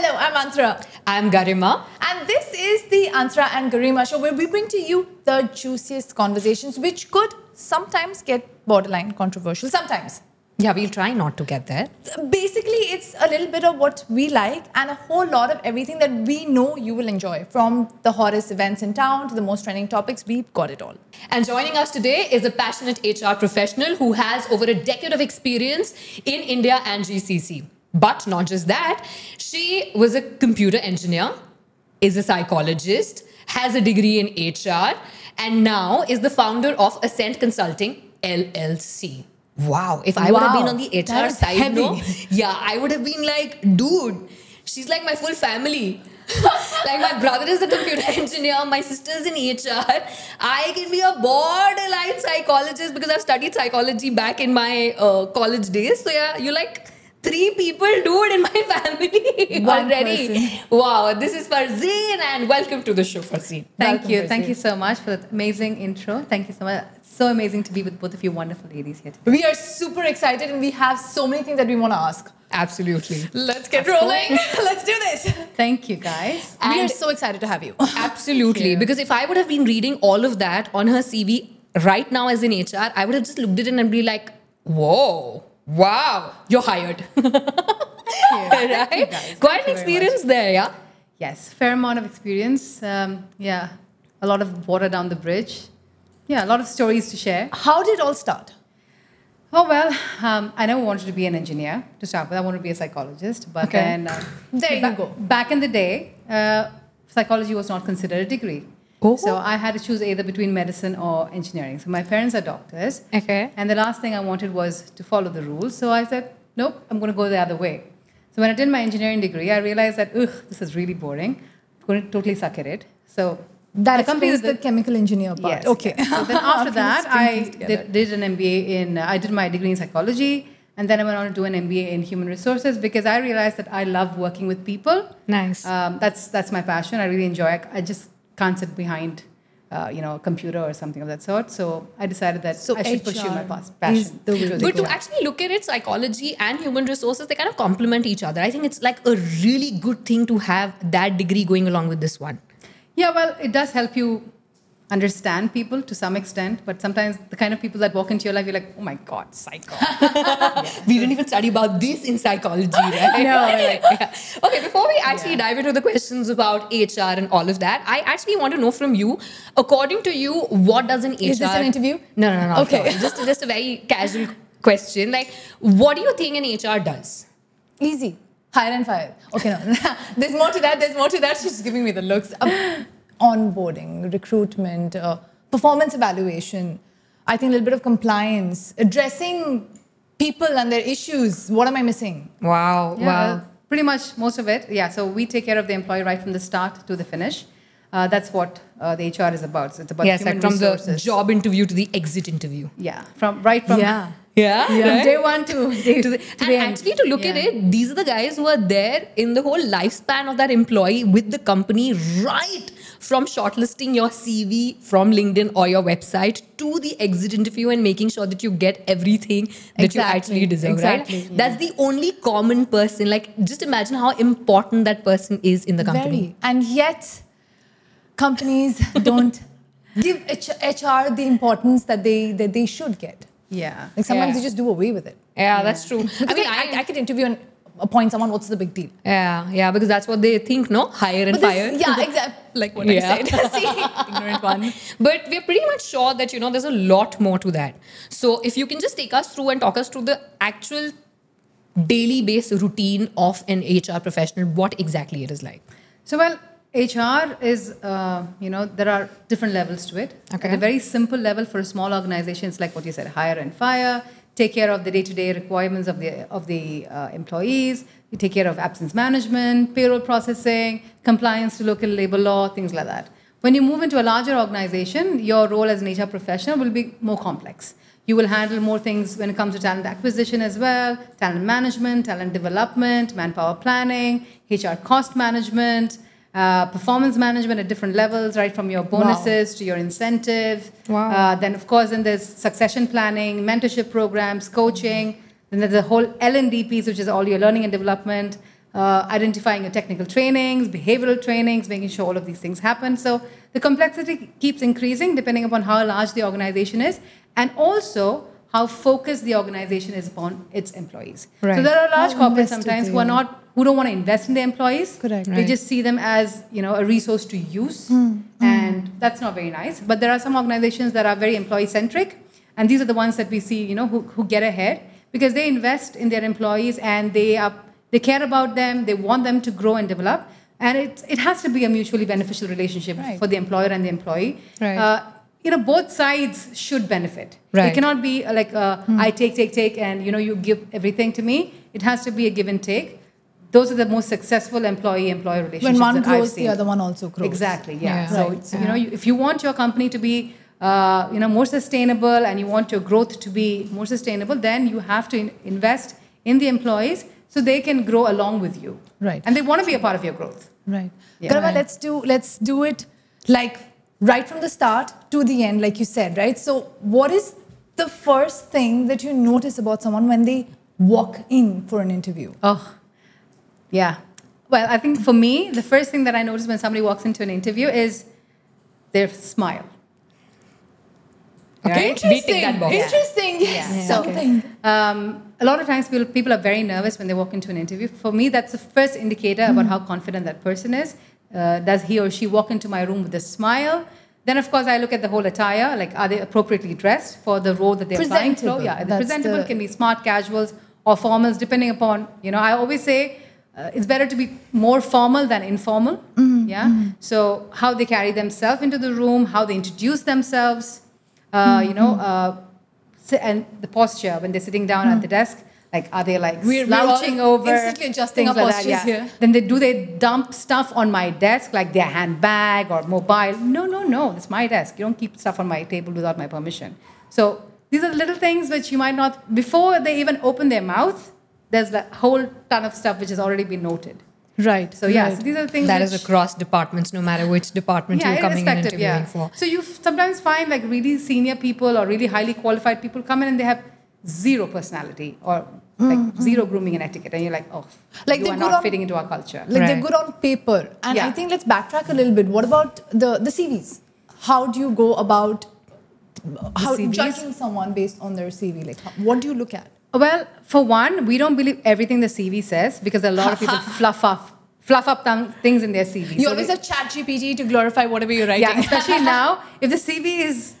Hello, I'm Antara. I'm Garima. And this is the Antara and Garima show where we bring to you the juiciest conversations which could sometimes get borderline controversial. Sometimes. Yeah, we'll try not to get there. Basically, it's a little bit of what we like and a whole lot of everything that we know you will enjoy. From the hottest events in town to the most trending topics, we've got it all. And joining us today is a passionate HR professional who has over a decade of experience in India and GCC. But not just that, she was a computer engineer, is a psychologist, has a degree in HR, and now is the founder of Ascent Consulting LLC. Wow. If I would have been on the HR side, no, yeah, I would have been like, dude, she's like my full family. like my brother is a computer engineer, my sister's in HR. I can be a borderline psychologist because I've studied psychology back in my uh, college days. So yeah, you're like three people, dude, in my family One already. person. Wow, this is Farzeen and welcome to the show, Farzeen. Thank Welcome, you. Percy. Thank you so much for that amazing intro. Thank you so much. So amazing to be with both of you wonderful ladies here today. We are super excited and we have so many things that we want to ask. Absolutely. Let's get rolling. Let's do this. Thank you, guys. we are so excited to have you. Absolutely. you. Because if I would have been reading all of that on her CV right now as in HR, I would have just looked at it and be like, whoa, wow, you're hired. right? you guys. Quite Thank an experience there, yeah? Yes, fair amount of experience. Um, yeah, a lot of water down the bridge. Yeah, a lot of stories to share. How did it all start? Oh well, um, I never wanted to be an engineer to start with. I wanted to be a psychologist, but Okay. then uh, There you ba- go. Back in the day, uh, psychology was not considered a degree. Oh. So I had to choose either between medicine or engineering. So my parents are doctors. Okay. And the last thing I wanted was to follow the rules. So I said, nope, I'm going to go the other way. So when I did my engineering degree, I realized that, ugh, this is really boring. I'm going to totally suck at it. So That completed explains the chemical engineer part. Yes. Okay. So then after that, I did, did an MBA in, uh, I did my degree in psychology, and then I went on to do an MBA in human resources because I realized that I love working with people. Nice. Um, that's that's my passion. I really enjoy. it. I just can't sit behind, uh, you know, a computer or something of that sort. So I decided that So I should pursue my HR pas- passion. the way to to but go. to actually look at it, psychology and human resources, they kind of complement each other. I think it's like a really good thing to have that degree going along with this one. Yeah, well, it does help you understand people to some extent, but sometimes the kind of people that walk into your life, you're like, oh my god, psycho. we didn't even study about this in psychology, right? No. Yeah. Okay, before we actually Yeah. dive into the questions about HR and all of that, I actually want to know from you, according to you, what does an HR? Is this an interview? No, no, no. Okay. all. Just, just a very casual question. Like, what do you think an HR does? Easy. Hire and fire. Okay, no. there's more to that. There's more to that. She's giving me the looks. Um, onboarding, recruitment, uh, performance evaluation. I think a little bit of compliance, addressing people and their issues. What am I missing? Wow, Yeah, uh, pretty much most of it. Yeah, so we take care of the employee right from the start to the finish. Uh, that's what uh, the HR is about. So it's about Yes, human like from resources. the job interview to the exit interview. Yeah, from right from Yeah. Yeah, from day one to day to the, to and the end. actually to look at it these are the guys who are there in the whole lifespan of that employee with the company right from shortlisting your cv from linkedin or your website to the exit interview and making sure that you get everything that you actually deserve exactly, right that's the only common person like just imagine how important that person is in the company Very. And yet, companies don't give H- HR the importance that they that they should get. Yeah. Like sometimes Yeah. they just do away with it. yeah, that's true i mean I, I, I, could interview and appoint someone. What's the big deal? yeah yeah because that's what they think no hire and this- fire yeah, exactly. Like what Yeah. I said. See, ignorant one. But we're pretty much sure that you know there's a lot more to that. So if you can just take us through and talk us through the actual daily based routine of an HR professional, what exactly it is like. So, well, HR is, uh, you know, there are different levels to it. Okay. At a very simple level for a small organization, it's like what you said, hire and fire, take care of the day-to-day requirements of the of the uh, employees. You take care of absence management, payroll processing, compliance to local labor law, things like that. When you move into a larger organization, your role as an HR professional will be more complex. You will handle more things when it comes to talent acquisition as well, talent management, talent development, manpower planning, HR cost management, uh, performance management at different levels, right from your bonuses to your incentives. Wow. Uh, then, of course, then there's succession planning, mentorship programs, coaching. Then there's the whole L&D piece, which is all your learning and development, uh, identifying your technical trainings, behavioral trainings, making sure all of these things happen. So the complexity keeps increasing depending upon how large the organization is, and also how focused the organization is upon its employees. Right. So there are large How corporates sometimes who are. not who don't want to invest in their employees. Correct. They Right. just see them as you know a resource to use, Hmm. and that's not very nice. But there are some organizations that are very employee centric, and these are the ones that we see you know who, who get ahead because they invest in their employees and they are they care about them. They want them to grow and develop, and it it has to be a mutually beneficial relationship Right. for the employer and the employee. Right. Uh, you know both sides should benefit Right. it cannot be uh, like uh, i take take take and you know you give everything to me it has to be a give and take those are the most successful employee-employer relationships When one grows, the other one also grows. exactly yeah, Yeah. so Right. it's, you know you, if you want your company to be uh, you know more sustainable and you want your growth to be more sustainable then you have to in- invest in the employees so they can grow along with you Right. and they want to be a part of your growth Right. Yeah. Right. let's do let's do it like right from the start to the end, like you said, right? So, what is the first thing that you notice about someone when they walk in for an interview? Oh, yeah. Well, I think for me, the first thing that I notice when somebody walks into an interview is their smile. Okay. Right? We tick that box. Interesting. Yes. Yeah. Something. Um, a lot of times people, people are very nervous when they walk into an interview. For me, that's the first indicator about how confident that person is. Uh, does he or she walk into my room with a smile? Then, of course, I look at the whole attire. Like, are they appropriately dressed for the role that they're applying for? Presentable. Yeah, the presentable the- can be smart casuals or formals, depending upon, you know, I always say uh, it's better to be more formal than informal. Yeah. So, how they carry themselves into the room, how they introduce themselves, uh, you know, uh, and the posture when they're sitting down at the desk. Like, are they like We're- we're over? instantly adjusting our like that, postures here. Then they do they dump stuff on my desk, like their handbag or mobile? No, no, no. It's my desk. You don't keep stuff on my table without my permission. So these are the little things which you might not before they even open their mouth. There's a whole ton of stuff which has already been noted. Right. So yeah, right. so these are the things That which, is across departments, no matter which department yeah, you're coming in irrespective, interviewing yeah. for. So you sometimes find like really senior people or really highly qualified people come in and they have zero personality or like zero grooming and etiquette, and you're like, oh, Mm-hmm. Like you they're good not on- fitting into our culture. like they're good on paper. And Yeah. I think let's backtrack a little bit. What about the the CVs? How do you go about how CVs? judging someone based on their CV? Like, how, what do you look at? Well, for one, we don't believe everything the CV says because a lot of people fluff up, fluff up th- things in their CV. You So always we- have ChatGPT to glorify whatever you're writing. yeah, especially now, if the CV is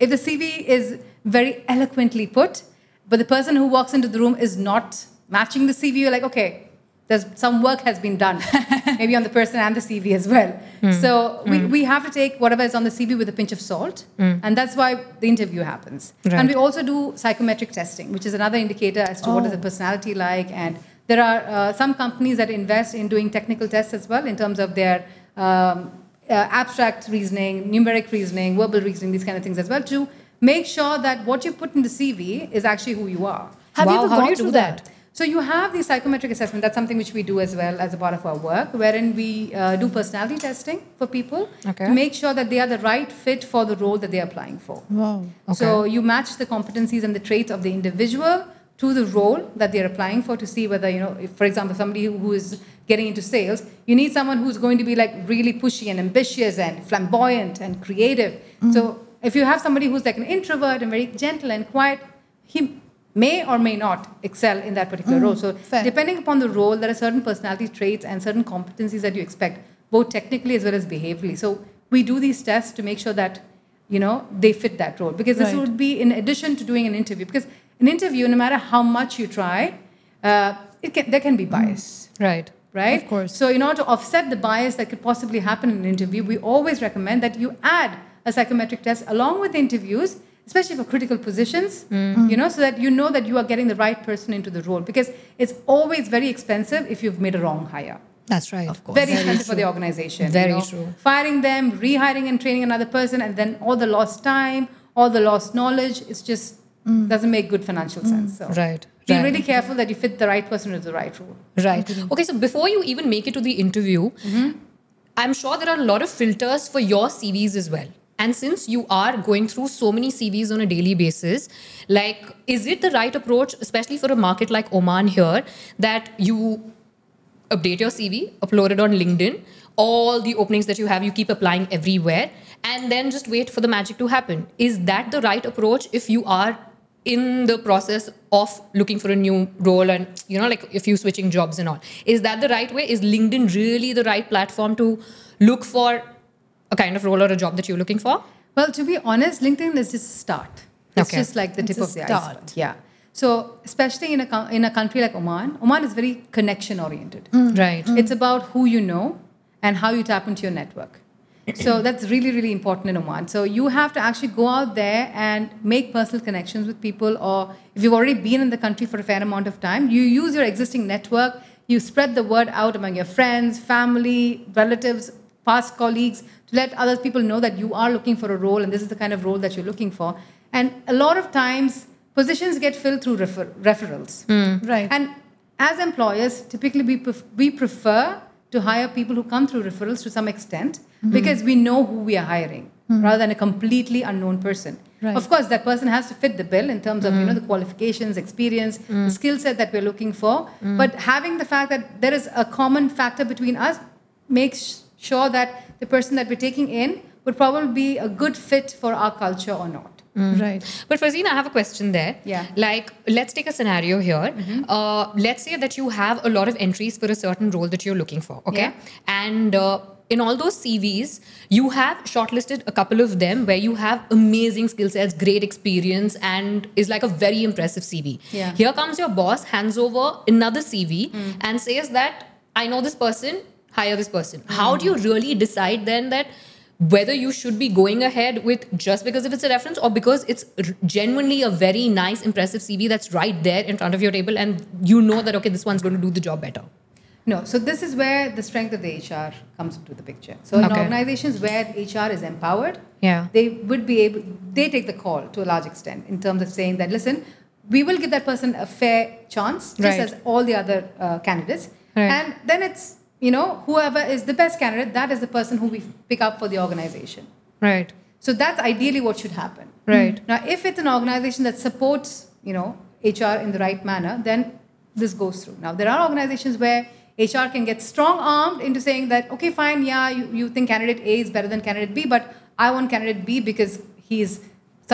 if the CV is very eloquently put, but the person who walks into the room is not matching the CV, you're like, okay, there's some work has been done, maybe on the person and the CV as well. Hmm. So we, we have to take whatever is on the CV with a pinch of salt, and that's why the interview happens. Right. And we also do psychometric testing, which is another indicator as to what is the Oh. personality like. And there are uh, some companies that invest in doing technical tests as well in terms of their um, uh, abstract reasoning, numeric reasoning, verbal reasoning, these kind of things as well to make sure that what you put in the CV is actually who you are. Have you ever how do gone you through do that? So you have the psychometric assessment. That's something which we do as well as a part of our work, wherein we uh, do personality testing for people Okay. to make sure that they are the right fit for the role that they are applying for. Wow. Okay. So you match the competencies and the traits of the individual to the role that they're applying for to see whether, you know, if, for example, somebody who is getting into sales, you need someone who's going to be like really pushy and ambitious and flamboyant and creative. So if you have somebody who's like an introvert and very gentle and quiet, he may or may not excel in that particular role. So fair. depending upon the role, there are certain personality traits and certain competencies that you expect, both technically as well as behaviorally. So we do these tests to make sure that you know they fit that role because this Right. would be in addition to doing an interview because an interview no matter how much you try uh, it can, there can be bias Right. right Of course. so in order to offset the bias that could possibly happen in an interview we always recommend that you add a psychometric test along with interviews especially for critical positions mm. you know so that you know that you are getting the right person into the role because it's always very expensive if you've made a wrong hire That's right. Of course. very expensive for the organization. Very you know. true. Firing them, rehiring and training another person, and then all the lost time, all the lost knowledge, it's just mm. doesn't make good financial mm. sense. So Right. be right. really careful that you fit the right person into the right role. Right. Okay, so before you even make it to the interview, mm-hmm. I'm sure there are a lot of filters for your CVs as well. And since you are going through so many CVs on a daily basis, like, is it the right approach, especially for a market like Oman here, that you update your CV, upload it on LinkedIn. All the openings that you have, you keep applying everywhere, and then just wait for the magic to happen. Is that the right approach if you are in the process of looking for a new role and you know like if you're switching jobs and all is that the right way is linkedin really the right platform to look for a kind of role or a job that you're looking for Well, to be honest, LinkedIn is just a start. It's Okay. just like the It's tip of the iceberg. Yeah. So, especially in a in a country like Oman, Oman is very connection oriented. Mm. right It's about who you know and how you tap into your network. So that's really, really important in Oman. So you have to actually go out there and make personal connections with people, or if you've already been in the country for a fair amount of time, you use your existing network, you spread the word out among your friends, family, relatives, past colleagues to let other people know that you are looking for a role and this is the kind of role that you're looking for. And a lot of times, positions get filled through refer- referrals. Hmm. Right. And as employers, typically we, pref- we prefer to hire people who come through referrals to some extent hmm. because we know who we are hiring hmm. rather than a completely unknown person. Right. Of course, that person has to fit the bill in terms of you know the qualifications, experience, the skill set that we're looking for. But having the fact that there is a common factor between us makes sure that the person that we're taking in would probably be a good fit for our culture or not. Right. But Fazina, I have a question there. Yeah. Like, let's take a scenario here. Uh, let's say that you have a lot of entries for a certain role that you're looking for. Okay. Yeah. And uh, in all those CVs, you have shortlisted a couple of them where you have amazing skill sets, great experience, and is like a very impressive CV. Yeah. Here comes your boss, hands over another CV, and says that I know this person, hire this person. How do you really decide then that? whether you should be going ahead with just because if it's a reference or because it's r- genuinely a very nice impressive cv that's right there in front of your table and you know that okay this one's going to do the job better No, so this is where the strength of the HR comes into the picture. So in Okay. organizations where HR is empowered, Yeah. they would be able, they take the call to a large extent in terms of saying that, listen, we will give that person a fair chance, just Right. as all the other uh, candidates. Right. And then it's, you know, whoever is the best candidate, that is the person who we pick up for the organization. right So that's ideally what should happen. Right. Now, if it's an organization that supports, you know, HR in the right manner, then this goes through. Now, there are organizations where HR can get strong armed into saying that, okay, fine, yeah, you, you think candidate A is better than candidate B, but I want candidate B because he's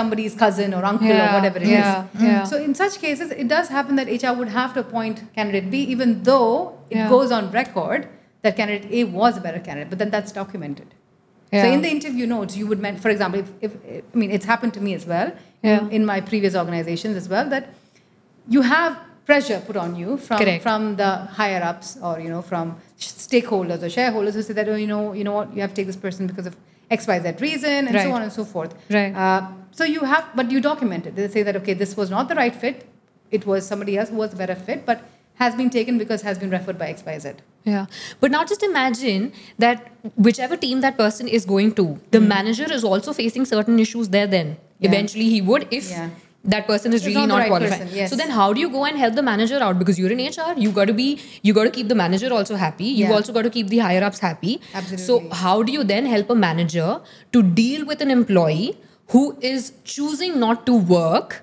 somebody's cousin or uncle Yeah, or whatever it is. yeah, yeah. So in such cases, it does happen that HR would have to appoint candidate B, even though it Yeah. goes on record that candidate A was a better candidate, but then that's documented. So in the interview notes, you would, men- for example, if, if I mean, it's happened to me as well Yeah. in, in my previous organizations as well that you have pressure put on you from Correct. from the higher ups or you know from stakeholders or shareholders who say that oh you know you know what you have to take this person because of X Y Z reason and Right. so on and so forth. Right. Uh, so you have, but you document it. They say that okay, this was not the right fit. It was somebody else who was a better fit, but has been taken because has been referred by X Y Z. Yeah. But now just imagine that whichever team that person is going to, the hmm. manager is also facing certain issues there then. Yeah. Eventually he would if Yeah. that person is It's really not not right qualified. person, yes. So then how do you go and help the manager out? Because you're in HR, you gotta be you gotta keep the manager also happy. You Yeah. also gotta keep the higher ups happy. Absolutely. So how do you then help a manager to deal with an employee who is choosing not to work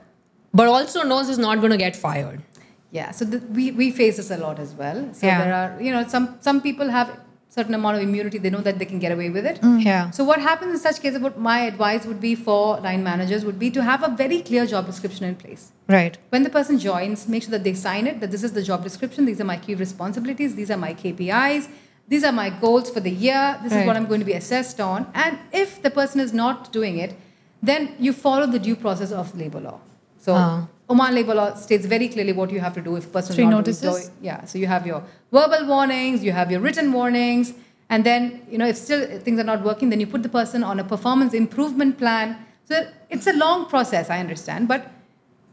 but also knows is not gonna get fired? Yeah, so the, we, we face this a lot as well. So Yeah. there are, you know, some, some people have certain amount of immunity. They know that they can get away with it. Yeah. So what happens in such cases, what my advice would be for line managers would be to have a very clear job description in place. Right. When the person joins, make sure that they sign it, that this is the job description, these are my key responsibilities, these are my KPIs, these are my goals for the year, this is what I'm going to be assessed on. And if the person is not doing it, then you follow the due process of labor law. So Ah. Oman labor law states very clearly what you have to do if a person is Three notices? yeah, so you have your verbal warnings, you have your written warnings, and then you know if still things are not working, then you put the person on a performance improvement plan. So it's a long process, I understand, but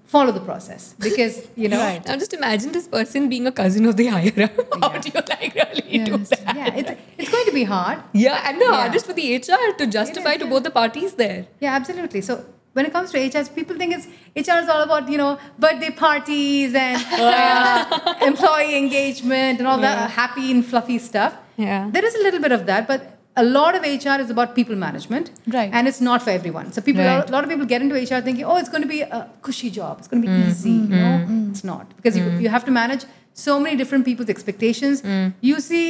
follow the process because you know. Right. Now just imagine this person being a cousin of the higher up. How Yeah. do you like really Yeah, do that? Yeah, it's, it's going to be hard. Yeah, and the Yeah. hardest for the HR to justify to both the parties there. Yeah, absolutely. So when it comes to HR, people think it's HR is all about you know birthday parties and uh, employee engagement and all Yeah. that happy and fluffy stuff. Yeah. there is a little bit of that, but a lot of HR is about people management, Right. And it's not for everyone. So people, Right. a lot of people get into HR thinking, oh, it's going to be a cushy job, it's going to be Mm. easy. You know, it's not because you you have to manage so many different people's expectations. Mm. You see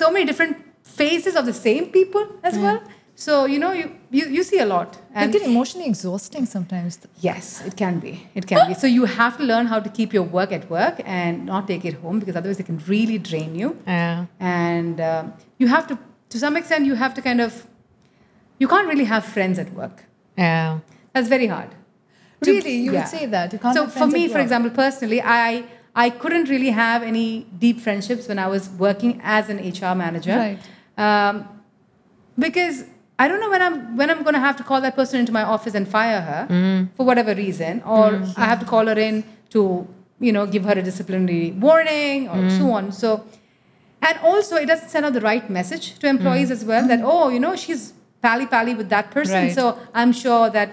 so many different faces of the same people as well. So you know you, you you see a lot. It And can emotionally exhausting sometimes. yes, it can be. It can be. So you have to learn how to keep your work at work and not take it home because otherwise it can really drain you. Yeah. And um, you have to, to some extent, you have to kind of, you can't really have friends at work. Yeah. That's very hard. Really, you yeah. would say that you can't. so for me for example personally i i couldn't really have any deep friendships when i was working as an hr manager Right. um, because i don't know when i'm when i'm going to have to call that person into my office and fire her Mm. for whatever reason or i have to call her in to you know give her a disciplinary warning or Mm. so on so and also it doesn't send out the right message to employees as well that oh you know she's pally pally with that person Mm. Right. so i'm sure that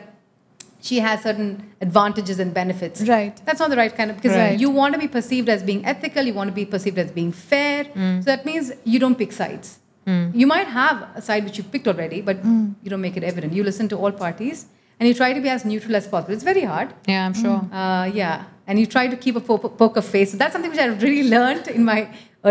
she has certain advantages and benefits Right. that's not the right kind of because Right. you want to be perceived as being ethical you want to be perceived as being fair Mm. so that means you don't pick sides you might have a side which you picked already but Mm. you don't make it evident you listen to all parties and you try to be as neutral as possible it's very hard Yeah, I'm sure. uh, yeah, and you try to keep a po- poker face. So that's something which I really learned in my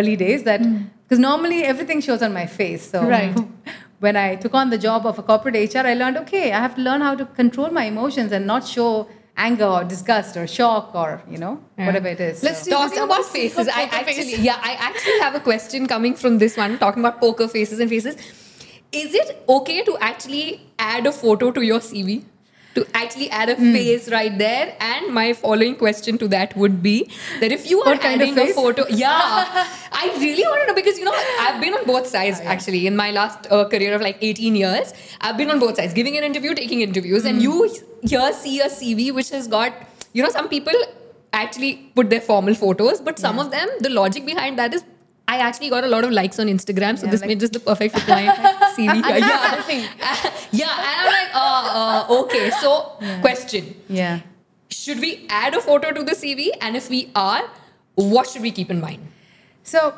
early days. That because normally everything shows on my face. So Right. when I took on the job of a corporate HR, I learned okay, I have to learn how to control my emotions and not show anger or disgust or shock or you know Yeah. whatever it is. Let's So- do- talking about faces, I actually, face. yeah, I actually have a question coming from this one, talking about poker faces and faces. Is it okay to actually add a photo to your CV? To actually add Hmm. a face right there? And my following question to that would be that if you are What kind of adding a photo, yeah, I really want to know because you know I've been on both sides actually in my last uh, career of like 18 years. I've been on both sides, giving an interview, taking interviews, and you here see a CV which has got you know some people actually put their formal photos, but some of them the logic behind that is. I actually got a lot of likes on Instagram, so Yeah, this like- made just the perfect my CV. yeah, yeah, and I'm like, uh, uh, okay. So, question: yeah. Should we add a photo to the CV? And if we are, what should we keep in mind? So,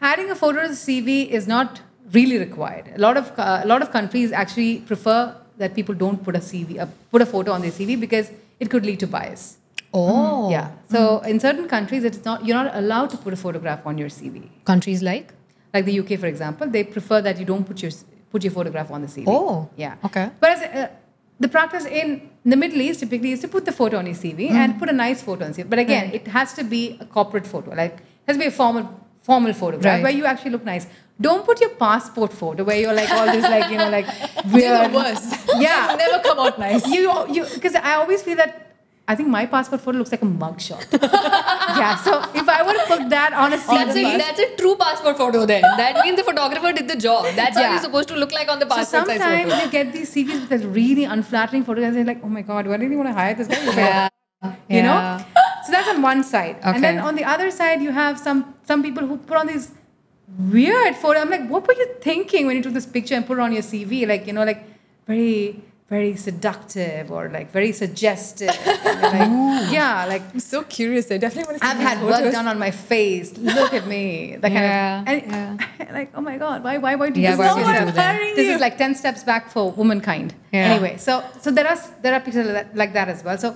adding a photo to the CV is not really required. A lot of uh, a lot of countries actually prefer that people don't put a CV, uh, put a photo on their CV because it could lead to bias. Oh, Yeah. So in certain countries, it's not you're not allowed to put a photograph on your CV. Countries like Like the UK, for example, they prefer that you don't put your put your photograph on the CV. Oh, Yeah. okay. Whereas uh, the practice in the Middle East typically is to put the photo on your CV and put a nice photo on CV. But again, it has to be a corporate photo. Like it has to be a formal formal photograph Right. where you actually look nice. Don't put your passport photo where you're like all this like you know like weird. the worst. Yeah. Never come out nice. You you because I always feel that I think my passport photo looks like a mugshot. yeah. So if I were to put that on a that's CV, a that's a true passport photo. Then that means the photographer did the job. That's how you're supposed to look like on the so passport size sometimes you get these CVs with really unflattering photos, and they're like, "Oh my god, do I really want to hire this guy?" Yeah. you know. So that's on one side, and then on the other side, you have some some people who put on these weird photo. I'm like, what were you thinking when you took this picture and put it on your CV? Like, you know, like very very seductive or like very suggestive. Like, yeah, like I'm so curious. I definitely want to see I've had work done on my face. Look at me. That Yeah, kind of and like, oh my god, why why why do Yeah, why you one do that? This is like ten steps back for womankind. Yeah. Anyway, so so there are there are people like that as well. So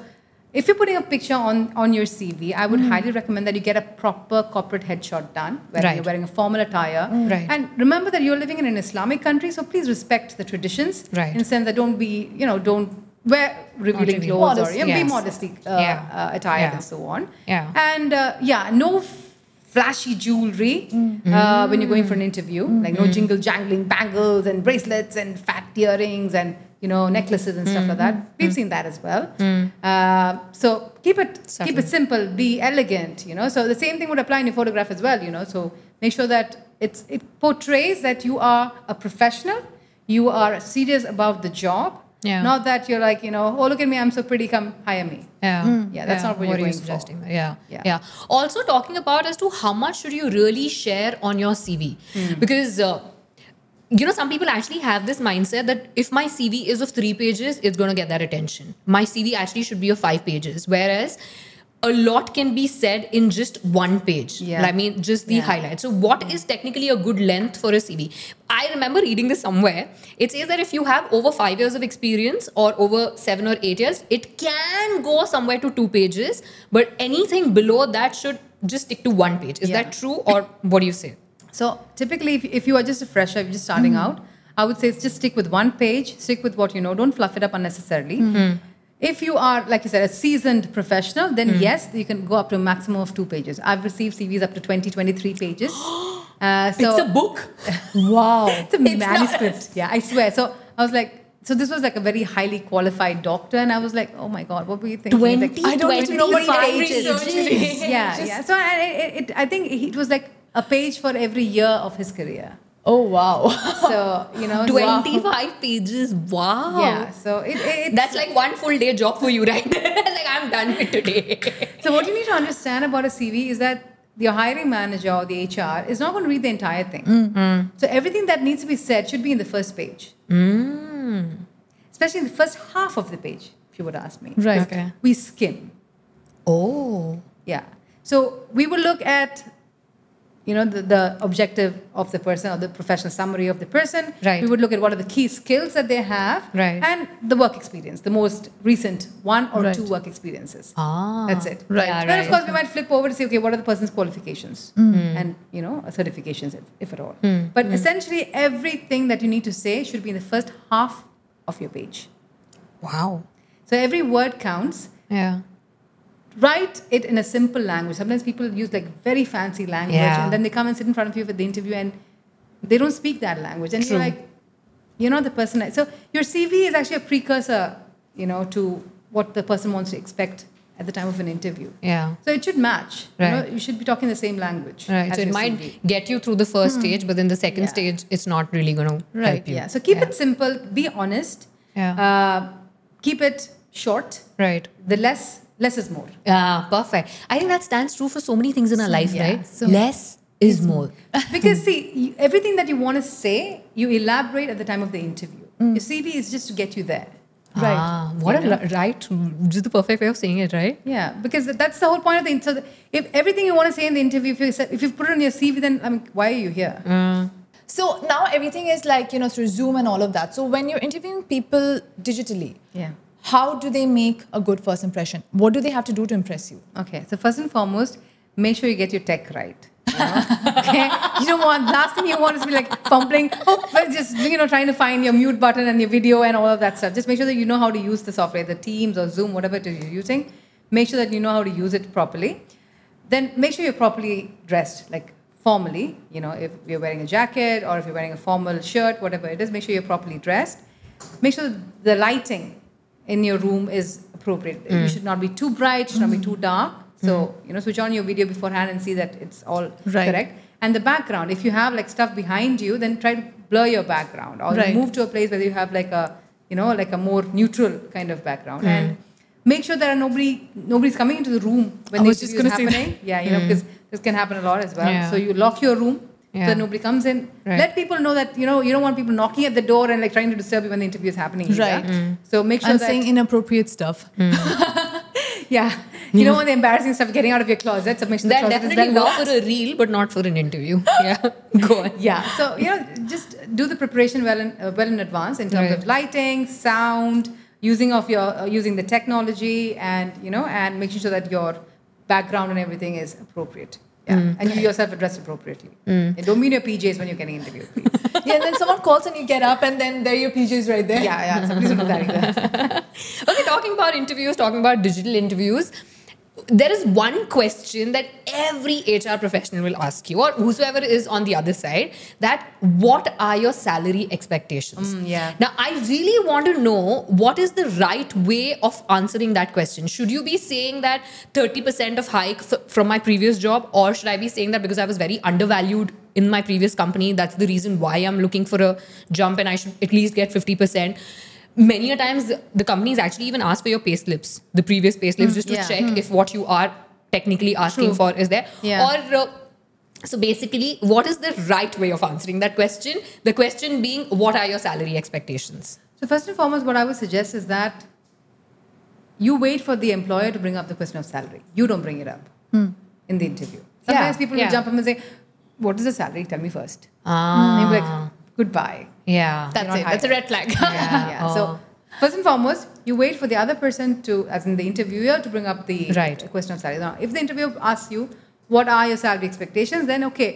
if you're putting a picture on on your CV, I would highly recommend that you get a proper corporate headshot done, where Right. you're wearing a formal attire. Right. And remember that you're living in an Islamic country, so please respect the traditions. Right. In the sense that don't be you know don't wear revealing reveal. clothes or Modesty. you know, Yes. be modestly uh, Yeah. uh, attired Yeah. and so on. Yeah. And uh, yeah, no flashy jewelry uh, when you're going for an interview, like no jingle jangling bangles and bracelets and fat earrings and you know necklaces and stuff like that. We've seen that as well. Uh, so keep it keep it simple, be elegant. You know, so the same thing would apply in your photograph as well. You know, so make sure that it's it portrays that you are a professional, you are serious about the job. Yeah. Not that you're like, you know, oh, look at me, I'm so pretty, come hire me. Yeah, Yeah, that's not what you're are you going for. suggesting? Yeah. Yeah. yeah, Also, talking about as to how much should you really share on your CV, Hmm. because uh, you know some people actually have this mindset that if my CV is of three pages, it's going to get that attention. My CV actually should be of five pages, whereas a lot can be said in just one page. Yeah. I mean, just the Yeah. highlights. So, what is technically a good length for a CV? I remember reading this somewhere. It says that if you have over five years of experience or over seven or eight years, it can go somewhere to two pages, but anything below that should just stick to one page. Is Yeah. that true, or what do you say? So typically, if, if you are just a fresher, if you're just starting mm-hmm. out, I would say just stick with one page, stick with what you know, don't fluff it up unnecessarily. Mm-hmm. If you are, like you said, a seasoned professional, then mm. yes, you can go up to a maximum of two pages. I've received CVs up to 20, 23 pages. Uh, so it's a book. Wow. It's a It's not- manuscript. Yeah, I swear. So I was like, so this was like a very highly qualified doctor, and I was like, oh my god, what were you thinking? 20, Like, I don't even know what 25 pages. pages. yeah, Just- yeah. So I, it, it, I think it was like a page for every year of his career. Oh wow. So you know, 25 pages. Wow. Yeah. So it, it it's- That's like one full day job for you, right? like, I'm done with today. So what you need to understand about a CV is that your hiring manager or the HR is not going to read the entire thing. Mm. So everything that needs to be said should be in the first page, Mm. especially in the first half of the page. If you would ask me, Right. Okay. We skim. Oh. Yeah. So we will look at, you know, the, the objective of the person or the professional summary of the person. Right. We would look at what are the key skills that they have. Right. And the work experience, the most recent one or Right. two work experiences. Ah. That's it. Right. Yeah, Then of course we might flip over to say, okay, what are the person's qualifications hmm. and you know certifications, if, if at all. Hmm. But hmm. essentially, everything that you need to say should be in the first half of your page. Wow. So every word counts. Yeah. Write it in a simple language. Sometimes people use like very fancy language, Yeah. and then they come and sit in front of you for the interview, and they don't speak that language, and True. you're like, you're not the person. So your CV is actually a precursor, you know, to what the person wants to expect at the time of an interview. Yeah. So it should match. You, know, Right. you should be talking the same language. Right. So it might CV. get you through the first stage, but then the second Yeah. stage, it's not really going to Right, help you. Yeah. So keep Yeah. it simple. Be honest. Yeah. Uh, keep it short. Right. The less, less is more. Yeah, perfect. I think that stands true for so many things in our life, yeah. right? So- Less is more. Because see, you, everything that you want to say, you elaborate at the time of the interview. Your CV is just to get you there. Right. Ah, what You a ri- right, just the perfect way of saying it, right? Yeah, because that's the whole point of the. So if everything you want to say in the interview, if you if you put it on your CV, then I mean, why are you here? So now everything is like, you know, through Zoom and all of that. So when you're interviewing people digitally, Yeah. How do they make a good first impression? What do they have to do to impress you? Okay, so first and foremost, make sure you get your tech right. You know? okay, you don't want last thing you want is to be like fumbling, oh, just you know trying to find your mute button and your video and all of that stuff. Just make sure that you know how to use the software, the Teams or Zoom, whatever it is you're using. Make sure that you know how to use it properly. Then make sure you're properly dressed, like formally. You know, if you're wearing a jacket or if you're wearing a formal shirt, whatever it is, make sure you're properly dressed. Make sure the lighting in your room is appropriate. You hmm. should not be too bright, should not be too hmm. dark. Hmm. So, you know, switch on your video beforehand and see that it's all Right. correct. And the background, if you have like stuff behind you, then try to blur your background or Right. move to a place where you have like a, you know, like a more neutral kind of background. And make sure there are nobody nobody's coming into the room when I the was just is say happening. Yeah, you know, because this can happen a lot as well. Yeah. So you lock your room Yeah. so that nobody comes in. Right. Let people know that you know you don't want people knocking at the door and like trying to disturb you when the interview is happening. either. Right. So make sure and that saying inappropriate stuff. yeah, you don't want the embarrassing stuff getting out of your closet. So make sure That closet definitely well work for a reel, but not for an interview. Yeah. Go on. Yeah. So you know, just do the preparation well in uh, well in advance in terms Right. of lighting, sound, using of your uh, using the technology, and you know, and making sure that your background and everything is appropriate. Yeah, Mm. and you yourself address appropriately. And don't be in your PJs when you're getting interviewed. yeah, and then someone calls and you get up and then there are your PJs right there. yeah, yeah. So please don't do that either. Okay, talking about interviews, talking about digital interviews, there is one question that every HR professional will ask you, or whosoever is on the other side, that what are your salary expectations? Mm, yeah. Now, I really want to know what is the right way of answering that question. Should you be saying that 30% of hike f- from my previous job, or should I be saying that because I was very undervalued in my previous company, that's the reason why I'm looking for a jump and I should at least get 50%? Many a times, the companies actually even ask for your pay slips, the previous pay slips, just to yeah. check if what you are technically asking True. for is there. Yeah. Or uh, so basically, what is the right way of answering that question? The question being, what are your salary expectations? So first and foremost, what I would suggest is that you wait for the employer to bring up the question of salary. You don't bring it up in the interview. Sometimes people yeah. will jump up and say, "What is the salary? Tell me first. Ah. And you'll be like, "Goodbye." Yeah. That's it. That's a red flag. Yeah. yeah. Oh. So first and foremost, you wait for the other person to, as in the interviewer, to bring up the Right. question of salary. Now, if the interviewer asks you, "What are your salary expectations?" then okay,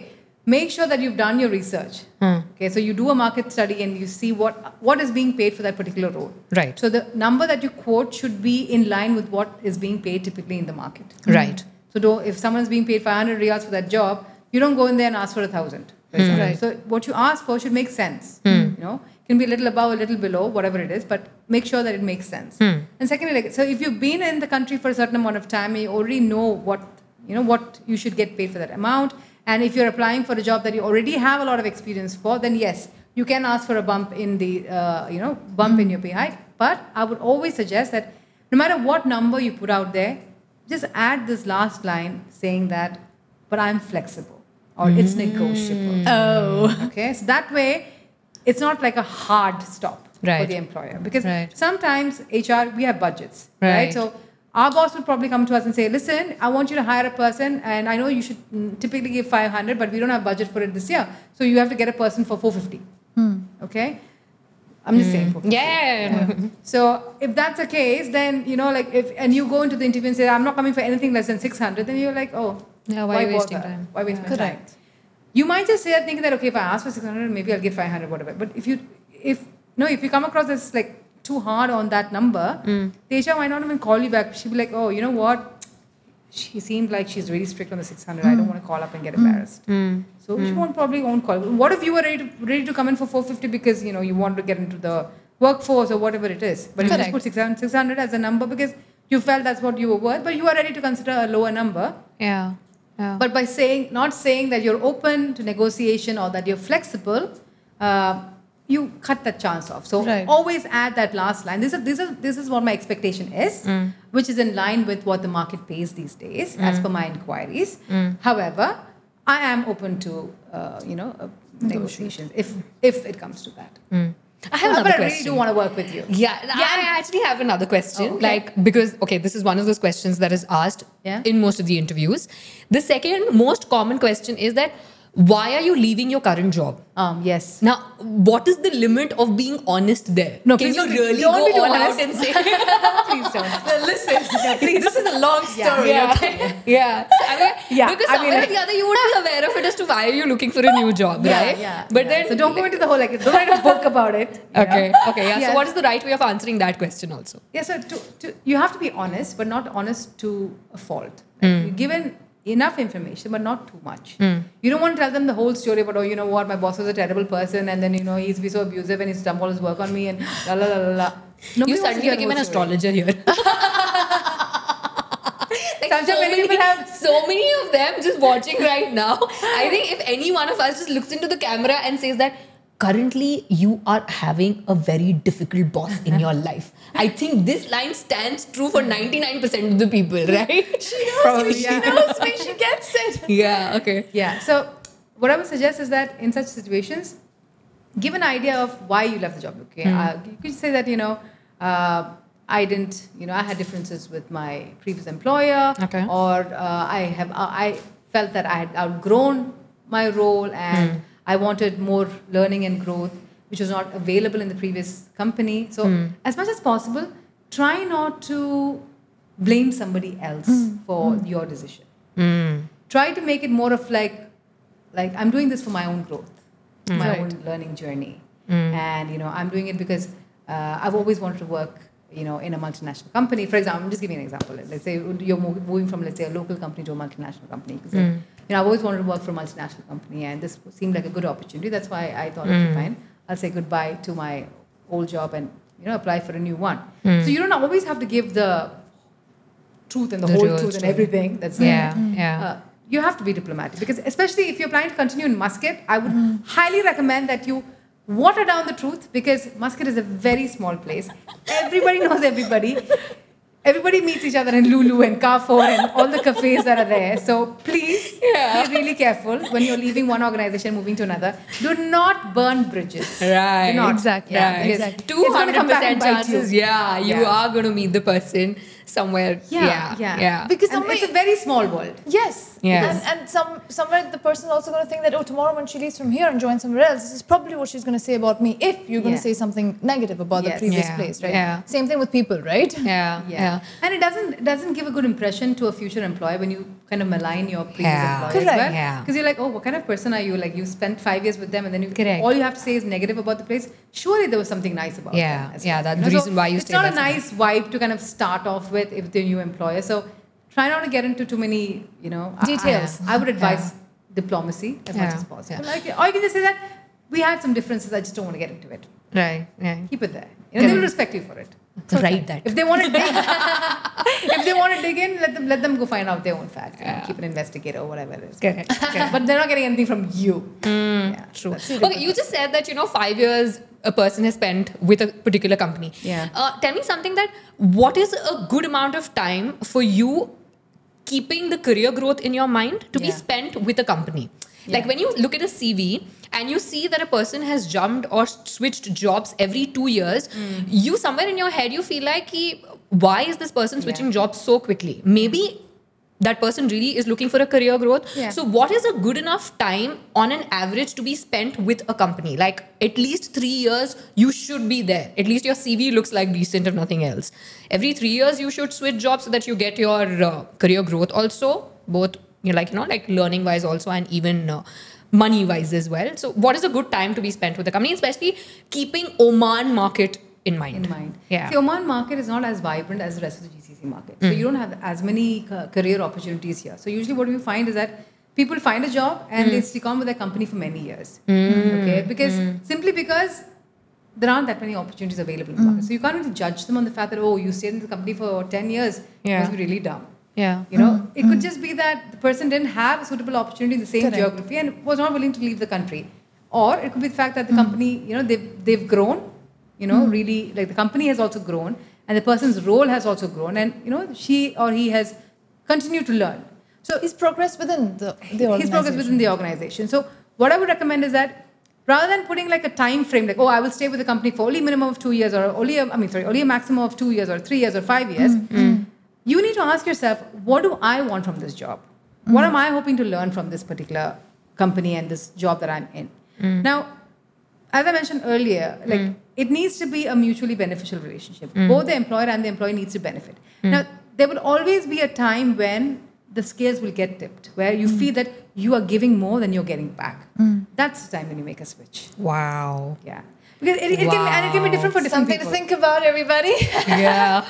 make sure that you've done your research. Hmm. Okay, so you do a market study and you see what what is being paid for that particular role. Right. So the number that you quote should be in line with what is being paid typically in the market. Right. So do if someone's being paid 500 riyals for that job, you don't go in there and ask for a thousand. For Hmm. Right. So what you ask for should make sense. You know, it can be a little above, a little below, whatever it is, but make sure that it makes sense. Hmm. And secondly, like, so if you've been in the country for a certain amount of time, you already know what you know what you should get paid for that amount. And if you're applying for a job that you already have a lot of experience for, then yes, you can ask for a bump in the uh, you know bump in your pay hike. But I would always suggest that no matter what number you put out there, just add this last line saying that, but I'm flexible or it's negotiable. oh. Okay, so that way it's not like a hard stop for the employer because Right. sometimes HR we have budgets, right. Right. So our boss would probably come to us and say, "Listen, I want you to hire a person, and I know you should mm, typically give 500, but we don't have budget for it this year, so you have to get a person for 450." Okay, I'm just saying. 450. Yeah. So if that's the case, then you know, like if and you go into the interview and say, "I'm not coming for anything less than 600," then you're like, "Oh, Yeah, why wasting bother? time? Why waste my time?" Correct. You might just say that thinking that okay, if I ask for 600, maybe I'll get 500, whatever. But if you, if no, if you come across as like too hard on that number, Mm. HR might not even call you back. She'll be like, "Oh, you know what? She seemed like she's really strict on the 600. I don't want to call up and get embarrassed." Mm. So she won't probably won't call. What if you were ready to, ready to come in for 450 because you know you want to get into the workforce or whatever it is, but you just put 600, 600 as a number because you felt that's what you were worth, but you are ready to consider a lower number. Yeah. Yeah. But by saying, not saying that you're open to negotiation or that you're flexible, uh, you cut that chance off. So Right. always add that last line. This is this is this is what my expectation is, which is in line with what the market pays these days, as per my inquiries. However, I am open to uh, you know uh, negotiations if if it comes to that. I have uh, but another I really question. do want to work with you. Yeah, I actually have another question. Oh, okay. Like, because, okay, this is one of those questions that is asked Yeah. in most of the interviews. The second most common question is that why are you leaving your current job? Um, yes. Now, what is the limit of being honest there? No, Can you really go all honest. out and say, Please don't. Well, listen, please, this is a long story, Yeah. okay? Yeah. So, I mean, Yeah, Because I mean, or the other, you would be aware of it as to why are you looking for a new job, Yeah, right? yeah. But yeah. then, so don't go into the whole like don't write a book about it. Okay, know? okay, yeah. Yeah. So, what is the right way of answering that question also? Yeah, so to, to, you have to be honest, but not honest to a fault. You're given enough information, but not too much. Hmm. You don't want to tell them the whole story about, oh, you know what, my boss was a terrible person, and then, you know, he's be so abusive and he's done all his work on me, and la la la la la. Nobody you suddenly became an astrologer here. like so many, people have- so many of them just watching right now. I think if any one of us just looks into the camera and says that currently you are having a very difficult boss in your life. I think this line stands true for 99% of the people, right? She knows Probably, me. yeah. She knows me. She gets it. yeah, okay. Yeah. So what I would suggest is that in such situations, give an idea of why you left the job. Okay. Uh, you could say that you know. Uh, I didn't, you know, I had differences with my previous employer, Okay. or uh, I have, uh, I felt that I had outgrown my role and I wanted more learning and growth, which was not available in the previous company. So, hmm. as much as possible, try not to blame somebody else hmm. for hmm. your decision. Try to make it more of like like i'm doing this for my own growth my Right. own learning journey. And you know i'm doing it because uh, i've always wanted to work you know in a multinational company. For example i'm just giving an example. Let's say you're moving from let's say a local company to a multinational company. like, you know i've always wanted to work for a multinational company and this seemed like a good opportunity. That's why i thought okay fine i'll say goodbye to my old job and you know apply for a new one so you don't always have to give the truth and the, The whole real truth and everything that's Yeah, there. yeah. Uh, you have to be diplomatic because especially if you're planning to continue in Muscat, I would highly recommend that you water down the truth because Muscat is a very small place. Everybody knows everybody. Everybody meets each other in Lulu and Carrefour and all the cafes that are there. So please Yeah. be really careful when you're leaving one organization moving to another. Do not burn bridges. Right. Do not. Exactly. Yeah, Right. Exactly. it's gonna come back 200% and bite you. chances, yeah, you Yeah. are going to meet the person somewhere. Yeah, Yeah, yeah, yeah. Because And somebody- it's a very small world. Yes. Yes. And, and some somewhere the person is also going to think that oh tomorrow when she leaves from here and joins somewhere else, this is probably what she's going to say about me. If you're going Yeah. to say something negative about the previous Yeah, place, right? yeah. Same thing with people, right? yeah, yeah, And it doesn't doesn't give a good impression to a future employer when you kind of malign your previous Yeah. employer Correct. as well. Yeah. Because you're like, oh, what kind of person are you? Like you spent five years with them and then you Correct. all you have to say is negative about the place. Surely there was something nice about Yeah, them. as yeah, well, that's you the know? reason why you It's stay not a there so nice vibe to kind of start off with if the new employer. So try not to get into too many, you know, I- I- Details. I, would advise diplomacy as much as possible. Yeah. Like, or you can just say that we had some differences. I just don't want to get into it. right, right. Keep it there. You know, they will respect you for it. Write that. If they want to dig, if they want to dig in, let them let them go find out their own facts. Yeah. keep an investigator or whatever it is. Correct, correct. But they're not getting anything from you. Hmm, yeah, True. Okay, you just said that you know five years a person has spent with a particular company. Yeah. Uh, tell me something that what is a good amount of time for you keeping the career growth in your mind to be spent with a company? Like when you look at a CV and you see that a person has jumped or switched jobs every two years, Mm. you somewhere in your head you feel like, "Ki, why is this person switching Yeah. jobs so quickly? Maybe that person really is looking for a career growth. Yeah. So, what is a good enough time on an average to be spent with a company? Like at least three years, you should be there. At least your CV looks like decent, if nothing else. Every three years, you should switch jobs so that you get your uh, career growth also, both you know, like you know, like learning wise also, and even. Uh, Money wise as well. So, what is a good time to be spent with the company, especially keeping Oman market in mind? In mind. Yeah. See, Oman market is not as vibrant as the rest of the GCC market. So you don't have as many career opportunities here. So usually what we find is that people find a job and they stick on with their company for many years. Hmm. Okay, because hmm. simply because there aren't that many opportunities available in the market. Hmm. So you can't really judge them on the fact that oh, you stayed in the company for ten years. Yeah. must be really dumb. Yeah. You know, it could just be that the person didn't have a suitable opportunity in the same Correct. geography and was not willing to leave the country. Or it could be the fact that the company, you know, they've, they've grown, you know, really, like the company has also grown and the person's role has also grown and, you know, she or he has continued to learn. So He's progressed within the, the his progress within the organization. So what I would recommend is that rather than putting like a time frame, like oh, I will stay with the company for only minimum of two years, or only a, I mean, sorry, only a maximum of two years, or three years, or five mm-hmm. years, mm-hmm. you need to ask yourself, what do I want from this job? Mm-hmm. What am I hoping to learn from this particular company and this job that I'm in? Now, as I mentioned earlier, like it needs to be a mutually beneficial relationship. Hmm. Both the employer and the employee needs to benefit. Hmm. Now, there will always be a time when the scales will get tipped, where you hmm. feel that you are giving more than you're getting back. That's the time when you make a switch. Wow. Yeah, because it, it can and it can be different for different Something people. to think about, everybody. Yeah.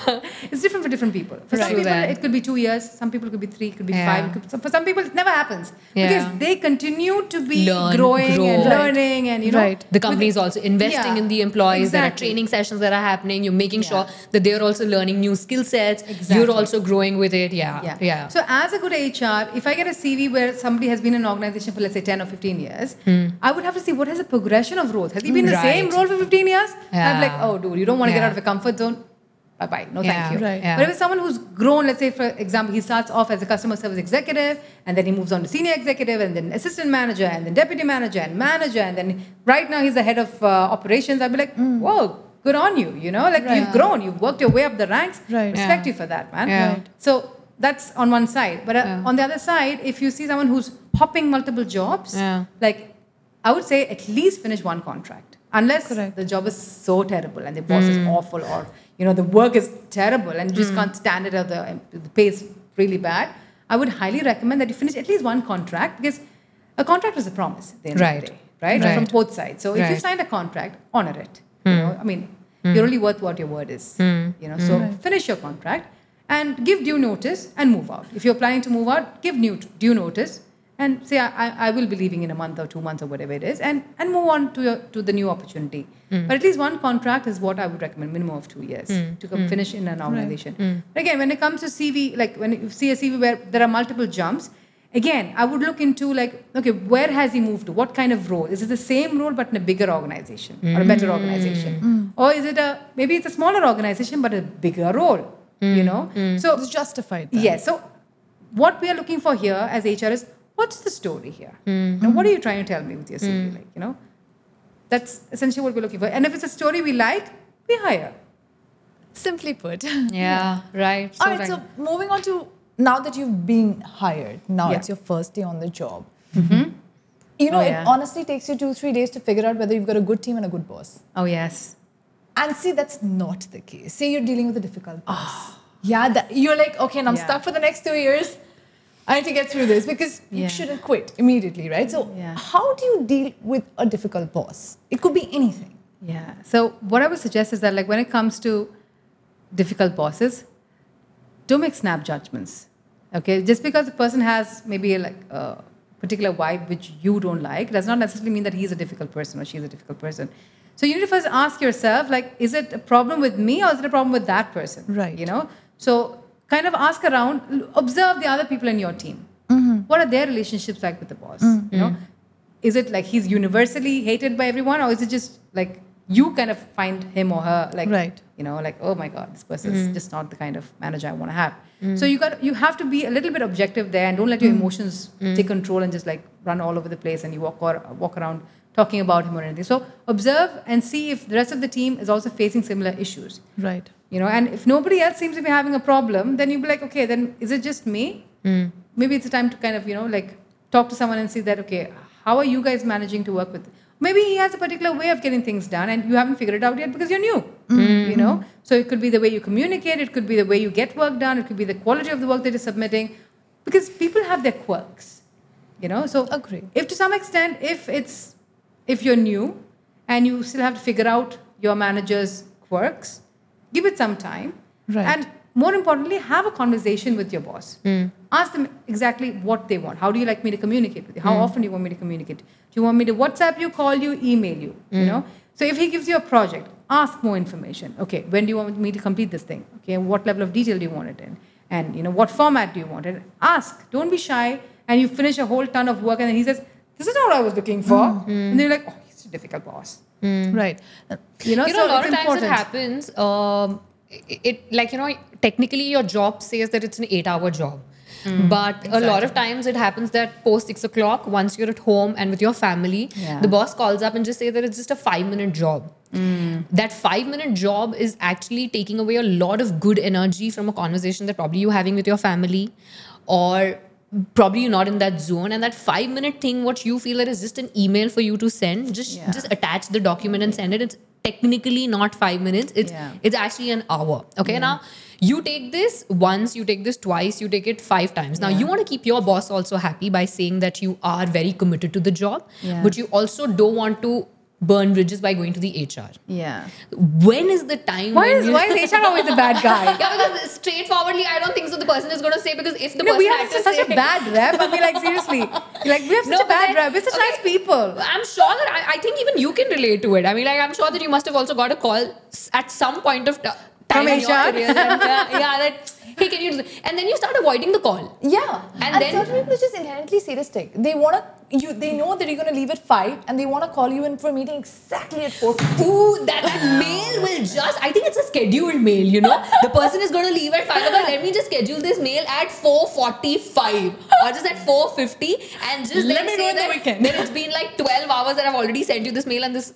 It's different for different people. For some people, it could be two years. Some people could be three. It could be Yeah. five. Could, for some people, it never happens Yeah. because they continue to be Learn, growing grow. and Right. learning, and you know, Right. the company is also investing Yeah, in the employees there are training sessions that are happening you're making sure that they're also learning new skill sets Exactly. you're also growing with it yeah Yeah. yeah So as a good HR, if I get a CV where somebody has been in an organization for let's say 10 or 15 years, hmm. I would have to see what has the progression of growth. Has he been in the same Right. For 15 years? And I'm like, oh dude, you don't want to get out of your comfort zone. Bye bye. No Yeah. thank you. Right. Yeah. But if it's someone who's grown, let's say for example, he starts off as a customer service executive and then he moves on to senior executive and then assistant manager and then deputy manager and manager and then right now he's the head of uh, operations, I'd be like, whoa, good on you. You know, like Right. you've grown, you've worked your way up the ranks. Right. Respect Yeah. you for that, man. Yeah. Right. So that's on one side. But uh, Yeah. on the other side, if you see someone who's hopping multiple jobs, Yeah. like I would say at least finish one contract. Unless Correct. the job is so terrible and the boss is mm. awful or you know the work is terrible and you just mm. can't stand it or the, the pay is really bad. I would highly recommend that you finish at least one contract because a contract is a promise at the end Right. of the day, right? Right. From both sides. So if you Right. signed a contract, honor it. You mm. know, I mean, you're only worth what your word is. You know, so finish your contract and give due notice and move out. If you're planning to move out, give new, due notice and say I, I- will be leaving in a month or two months or whatever it is, and and move on to your, to the new opportunity. Mm. But at least one contract is what I would recommend, minimum of two years mm. to come mm. finish in an organization. But again, when it comes to CV, like when you see a CV where there are multiple jumps. Again, I would look into like, okay, where has he moved to? What kind of role? Is it the same role but in a bigger organization or a better organization? Or is it a maybe it's a smaller organization but a bigger role? You know? So It's justified. Yes. So, what we are looking for here as HR is what's the story here? You know, what are you trying to tell me with your CV? Mm. Like, you know, that's essentially what we're looking for. And if it's a story we like, we hire. Simply put. Yeah, right. So All right, right. so moving on to now that you've been hired, now Yeah. it's your first day on the job. Mm-hmm. You know, Oh, it honestly takes you two, three days to figure out whether you've got a good team and a good boss. Oh yes. And see, that's not the case. Say you're dealing with a difficult boss. Yeah, that, you're like, okay, and I'm Yeah. stuck for the next two years. I need to get through this because you shouldn't quit immediately, right? So, Yeah. how do you deal with a difficult boss? It could be anything. Yeah. So what I would suggest is that like when it comes to difficult bosses, don't make snap judgments. Okay, just because a person has maybe like a particular vibe which you don't like does not necessarily mean that he's a difficult person or she's a difficult person. So you need to first ask yourself like, is it a problem with me or is it a problem with that person? Right. You know. So kind of ask around, observe the other people in your team. Mm-hmm. What are their relationships like with the boss? Mm-hmm. You know, is it like he's universally hated by everyone or is it just like you kind of find him or her like Right. you know like oh my god this person is mm-hmm. just not the kind of manager i want to have so you got you have to be a little bit objective there and don't let your emotions take control and just like run all over the place and you walk or walk around talking about him or anything. So observe and see if the rest of the team is also facing similar issues. Right. you know and if nobody else seems to be having a problem then you'll be like okay then is it just me? Hmm. Maybe it's time to kind of you know like talk to someone and see that okay how are you guys managing to work with maybe he has a particular way of getting things done and you haven't figured it out yet because you're new hmm. you know? So it could be the way you communicate it could be the way you get work done it could be the quality of the work that you're submitting because people have their quirks you know? So Agree. if to some extent if it's if you're new and you still have to figure out your manager's quirks give it some time. Right. and more importantly have a conversation with your boss. Hmm. Ask them exactly what they want. How do you like me to communicate with you? How hmm. often do you want me to communicate? Do you want me to whatsapp you call you email you you hmm. know? So if he gives you a project ask more information. Okay when do you want me to complete this thing? Okay what level of detail do you want it in? And you know what format do you want it? Ask. Don't be shy and you finish a whole ton of work and then he says this is not what i was looking for and then you're like oh he's a difficult boss Right. you know you so know, a lot of times important it happens. Um, it, it like you know, technically your job says that it's an eight-hour job. Hmm. But a lot of times it happens that post six o'clock, once you're at home and with your family, Yeah. the boss calls up and just say that it's just a five-minute job. Hmm. That five-minute job is actually taking away a lot of good energy from a conversation that probably you're having with your family, or probably you're not in that zone. And that five-minute thing, what you feel that is just an email for you to send, just Yeah. just attach the document and send it. It's technically not five minutes. It's Yeah. it's actually an hour. Okay, now you take this once, you take this twice, you take it five times. Now Yeah. you want to keep your boss also happy by saying that you are very committed to the job, Yeah. but you also don't want to burn bridges by going to the HR. yeah When is the time? why is why is hr always the bad guy yeah, because straightforwardly, I don't think so. The person is going to say because if the no, person we have to such say, a bad rep. I mean, like seriously, like we have such No, a bad then- rep. We're such okay. nice people. I'm sure that I, I think even you can relate to it. I mean, like I'm sure that you must have also got a call at some point of t- time From in your HR? career. And, uh, yeah, that hey, can you? And then you start avoiding the call. Yeah, And and, then- certain people are just inherently sadistic. They want to you. They know that you're going to leave at five, and they want to call you in for a meeting exactly at four. Ooh, that, that mail will just. I think it's a scheduled mail. You know, the person is going to leave at five But Let me just schedule this mail at four forty-five or just at four fifty, and just Let then me say know in the that, weekend. that it's been like twelve hours that I've already sent you this mail, and this,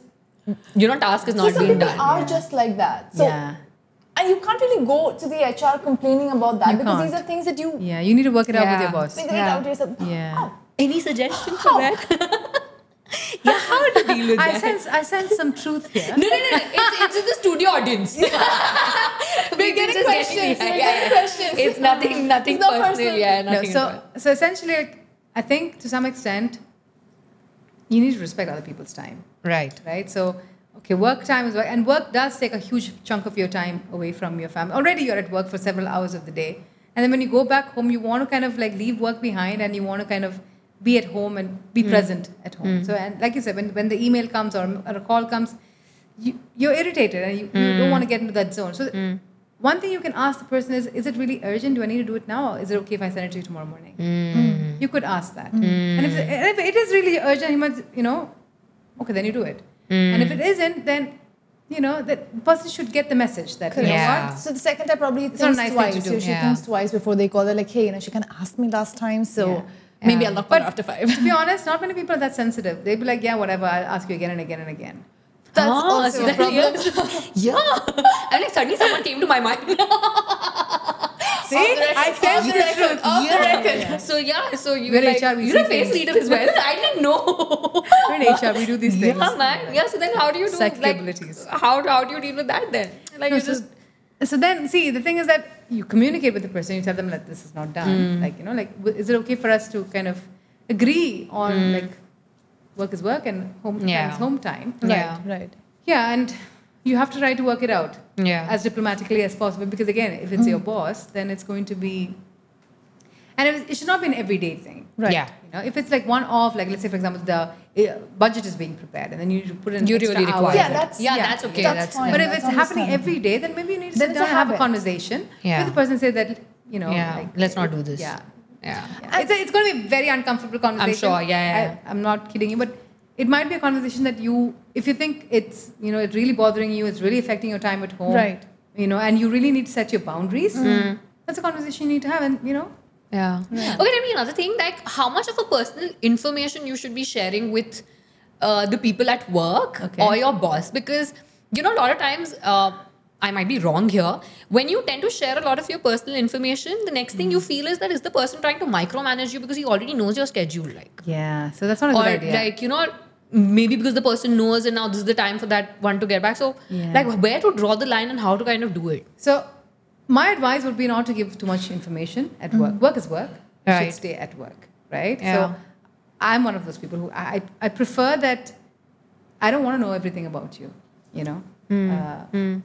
you know, task is not So not some being people done. are just like that. So, yeah, and you can't really go to the HR complaining about that You because can't. these are things that you yeah. You need to work it out with your Yeah. boss. figure Yeah. it out yourself. Yeah. How? Any suggestions for that? yeah, how to deal with I that? sense I sense some truth here. no, no, no, no. It's, it's in the studio audience. We're getting questions. We're getting questions. It's nothing, nothing It's not personal. personal. Yeah, No, nothing. at all. so so essentially, I think to some extent, you need to respect other people's time, right. right? So. Okay, work time is work, and work does take a huge chunk of your time away from your family. Already, you're at work for several hours of the day, and then when you go back home, you want to kind of like leave work behind, and you want to kind of be at home and be hmm. present at home. Hmm. So, and like you said, when, when the email comes or, or a call comes, you, you're irritated and you, you don't hmm. want to get into that zone. So, one thing you can ask the person is, is it really urgent? Do I need to do it now? Or is it okay if I send it to you tomorrow morning? You could ask that. And if, if it is really urgent, you must, you know, okay, then you do it. And if it isn't, then, you know, the person should get the message that, you know Yeah. what? So the second time probably not thinks nice twice. So she Yeah. thinks twice before they call her like, hey, you know, she can ask me last time, so Yeah. maybe I'll knock But- after five. to be honest, not many people are that sensitive. They'd be like, yeah, whatever, I'll ask you again and again and again. That's Ah, also so a problem. Yeah. yeah. and like suddenly someone came to my mind. See, I said the record. Off the Yeah. record. So yeah, so you We're like, HR, we you're a face things. leader as well. I didn't know. We're in HR, we do these things. Yeah, man. Yeah. So then, how do you do like how how do you deal with that then? Like No, you so, just so then, see, the thing is that you communicate with the person. You tell them that this is not done. Hmm. Like you know, like is it okay for us to kind of agree on like work is work and home time. Yeah. is home time? Yeah. Right, right. Yeah, and you have to try to work it out Yeah. as diplomatically as possible because again, if it's your boss, then it's going to be, and it, it should not be an everyday thing. Right. Yeah. You know, if it's like one off, like let's say for example, the uh, budget is being prepared, and then you need to put in You really require hours. Yeah, that's- yeah, yeah, that's okay. that's That's, fine. But if that's it's happening every day, then maybe you need to Then sit down and have a conversation Yeah. with the person. Say that you know, yeah. like, Let's not do this. Yeah, Yeah. yeah. It's, a, it's going to be a very uncomfortable conversation. I'm sure, yeah, yeah, yeah. I, I'm not kidding you, but it might be a conversation that you, if you think it's you know it's really bothering you, it's really affecting your time at home, Right. You know, and you really need to set your boundaries. Mm. That's a conversation you need to have, and you know, Yeah. Okay, tell me another thing. Like, how much of a personal information you should be sharing with uh, the people at work Okay. or your boss? Because you know, a lot of times. Uh, I might be wrong here. When you tend to share a lot of your personal information, the next thing you feel is that is the person trying to micromanage you because he already knows your schedule, like, yeah. So that's not a or good idea. like you know, maybe because the person knows and now this is the time for that one to get back. So, Yeah. like, where to draw the line and how to kind of do it? So, my advice would be not to give too much information at work. Work is work. You Mm-hmm. Right. should stay at work, right? Yeah. So, I'm one of those people who I, I prefer that I don't want to know everything about you, you know? Hmm. Uh,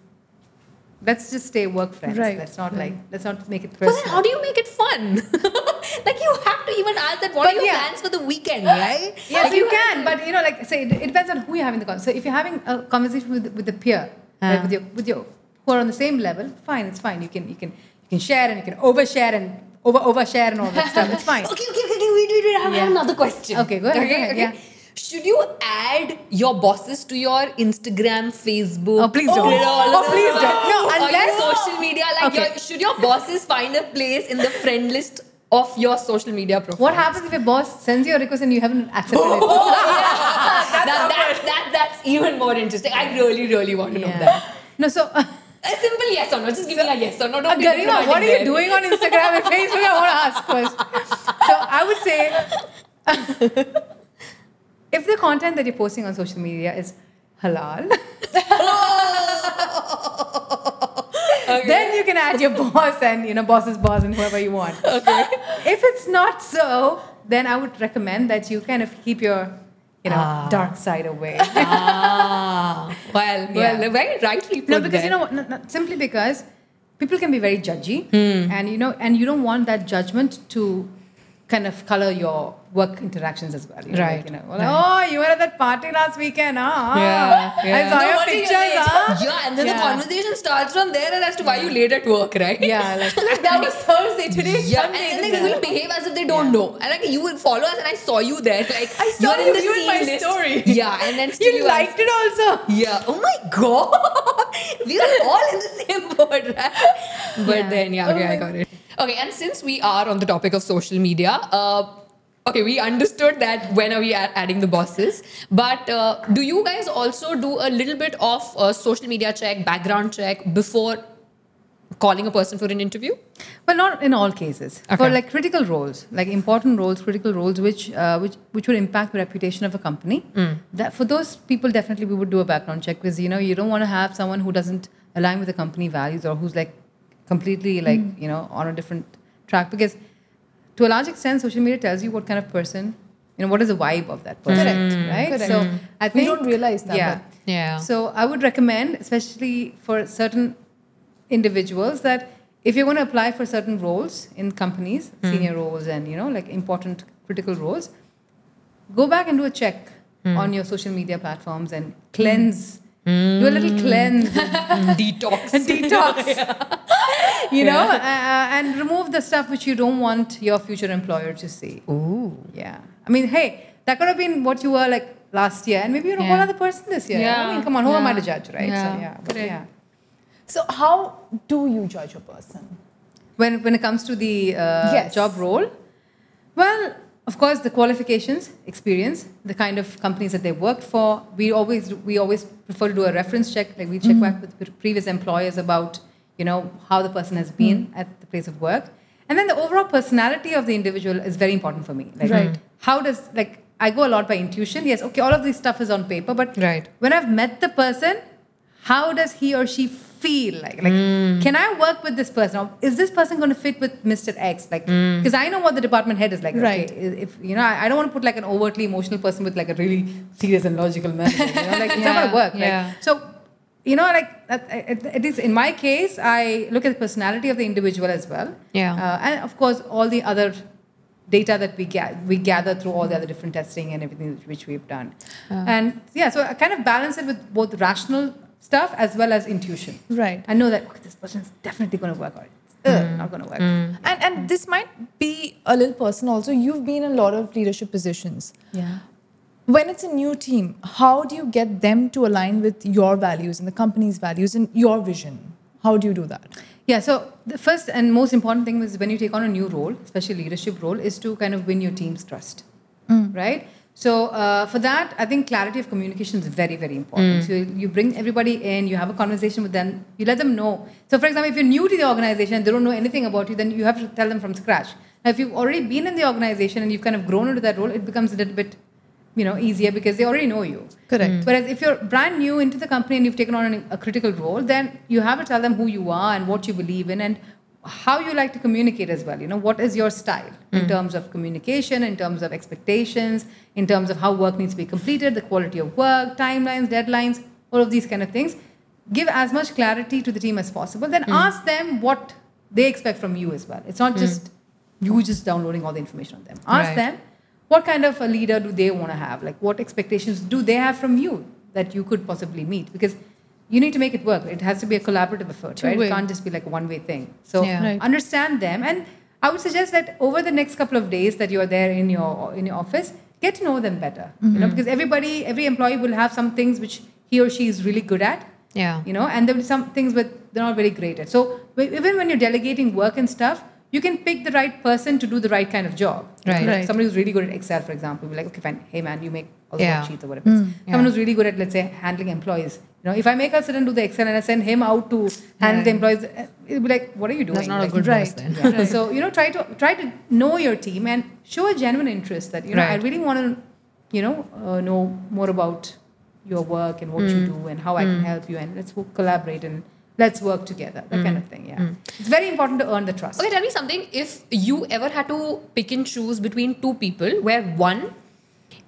Let's just stay work friends. Right, Let's not like, let's not make it But then, how do you make it fun? like, you have to even ask that. What But are your yeah. plans for the weekend, right? Yes, Like, you have- can, but you know, like say, it, it depends on who you're having the conversation. So if you're having a conversation with with a peer, right, Ah. with your with your who are on the same level, fine, it's fine. You can you can you can share and you can overshare and over overshare and all that stuff. It's fine. Okay, okay, okay, okay, wait, wait, wait. I have Yeah. another question. Okay, go ahead, go ahead, yeah. Should you add your bosses to your Instagram, Facebook? Oh, please don't. Twitter, Oh, please don't. No, unless- social media. Like, Okay. your, should your bosses find a place in the friend list of your social media profile? What happens if your boss sends you a request and you haven't accepted it? that, that, that, that's even more interesting. I really, really want to know that. No, so uh, A simple yes or no. Just give me a yes or no. Don't be Garima, what are you there. doing on Instagram and Facebook? I want to ask first. So I would say, if the content that you're posting on social media is halal, then you can add your boss and you know boss's boss and whoever you want. Okay. If it's not so, then I would recommend that you kind of keep your you know Ah. dark side away. ah, well, Yeah. well, very rightly put no, because there. you know what? No, no, simply because people can be very judgy, Hmm. and you know, and you don't want that judgment to kind of color your work interactions as well. You know, Right, Like, you know, well, oh, you were at that party last weekend, huh? Yeah, I saw No your wonder you're pictures, late. huh? Yeah, and then Yeah. the conversation starts from there as to why you late at work, right? Yeah, like that was Thursday. Today's Yeah, Sunday. and then This they will behave as if they don't know. And like you will follow us, and I saw you there. Like I saw you're in the viewing scene my list. story. Yeah, and then still you liked it also. Yeah. Oh my god, we are all in the same boat, right? But Yeah. then, yeah, okay, I oh got it. Okay, and since we are on the topic of social media, uh, okay, we understood that when are we adding the bosses, but uh, do you guys also do a little bit of uh, social media check, background check before calling a person for an interview? Well, not in all cases. For like critical roles, like important roles, critical roles, which uh, which which would impact the reputation of a company. Mm. That for those people, definitely we would do a background check because you know you don't want to have someone who doesn't align with the company values or who's like completely like Mm. you know on a different track because to a large extent, social media tells you what kind of person. You know what is the vibe of that person, Correct. right? Correct. So I hmm. We think don't realize that, Yeah. Yeah. So I would recommend, especially for certain individuals, that if you're going to apply for certain roles in companies, hmm. senior roles and you know like important critical roles, go back and do a check hmm. on your social media platforms and cleanse. Do a little cleanse, Detox. detox. You know, uh, and remove the stuff which you don't want your future employer to see. Ooh. Yeah. I mean, hey, that could have been what you were like last year, and maybe you're a whole other person this year. I mean, come on, who am I to judge, right? Yeah. So yeah, but Correct. yeah. So how do you judge a person? When when it comes to the uh, Yes. job role, well, of course, the qualifications, experience, the kind of companies that they worked for. We always we always prefer to do a reference check. Like we check back with previous employers about you know how the person has been hmm. at the place of work, and then the overall personality of the individual is very important for me. Like, Right. How does like I go a lot by intuition. Yes, okay, all of this stuff is on paper, but Right. when I've met the person, how does he or she feel like? Like, hmm. can I work with this person? Or is this person going to fit with Mr. X? Like, hmm. because I know what the department head is like. Right. Okay, if you know, I, I don't want to put like an overtly emotional person with like a really serious and logical man You know, like it's not going to Yeah, work. Right? yeah. So, you know, like that, it, it is in my case, I look at the personality of the individual as well. Yeah. Uh, and of course, all the other data that we ga- we gather through all the other different testing and everything which we've done. And yeah, so I kind of balance it with both rational stuff as well as intuition. Right. I know that okay, this person is definitely going to work or it's uh, not going to work. And and this might be a little personal also. You've been in a lot of leadership positions. Yeah. When it's a new team, how do you get them to align with your values and the company's values and your vision? How do you do that? Yeah, so the first and most important thing is when you take on a new role, especially leadership role, is to kind of win your team's trust, right? So uh, for that, I think clarity of communication is very, very important. So you bring everybody in, you have a conversation with them, you let them know. So for example, if you're new to the organization and they don't know anything about you, then you have to tell them from scratch. Now, if you've already been in the organization and you've kind of grown into that role, it becomes a little bit, you know, easier because they already know you. Correct. Mm. Whereas if you're brand new into the company and you've taken on an, a critical role, then you have to tell them who you are and what you believe in and how you like to communicate as well. You know, what is your style in mm. terms of communication, in terms of expectations, in terms of how work needs to be completed, the quality of work, timelines, deadlines, all of these kind of things. Give as much clarity to the team as possible. Then mm. ask them what they expect from you as well. It's not just you just downloading all the information on them. Ask Right. them what kind of a leader do they want to have like what expectations do they have from you that you could possibly meet because you need to make it work it has to be a collaborative effort right Two-way. it can't just be like a one way thing so Yeah. Right. understand them and i would suggest that over the next couple of days that you're there in your in your office get to know them better you know mm-hmm. because everybody every employee will have some things which he or she is really good at Yeah. you know and there will be some things but they're not very great at so even when you're delegating work and stuff you can pick the right person to do the right kind of job Right. Right. somebody who's really good at excel for example be like okay fine hey man you make all the Yeah. worksheets or whatever someone Yeah. who's really good at let's say handling employees you know if i make her sit and do the excel and i send him out to handle the employees eh, it'll be like what are you doing That's not a Like, good boss right. then. yeah. So you know, try to try to know your team and show a genuine interest that you know I really want to, you know, uh, know more about your work and what Hmm. you do and how I can help you and let's collaborate and let's work together. That Hmm. kind of mm. thing. Yeah, mm. it's very important to earn the trust. Okay, tell me something. If you ever had to pick and choose between two people, where one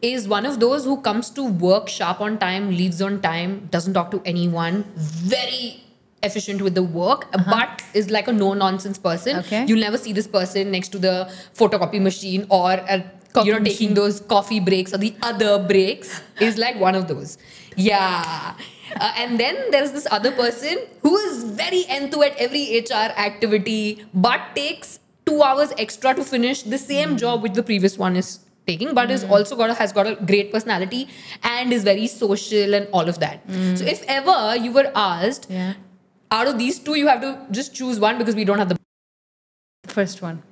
is one of those who comes to work sharp on time, leaves on time, doesn't talk to anyone, very efficient with the work, uh-huh. but is like a no nonsense person. Okay. You'll never see this person next to the photocopy machine or a, you know machine. taking those coffee breaks or the other breaks. is like one of those. Yeah. Uh, and then there's this other person who is very into at every HR activity, but takes two hours extra to finish the same hmm. job which the previous one is taking, but is hmm. also got a, has got a great personality and is very social and all of that. Hmm. So if ever you were asked, Yeah, out of these two, you have to just choose one because we don't have the first one.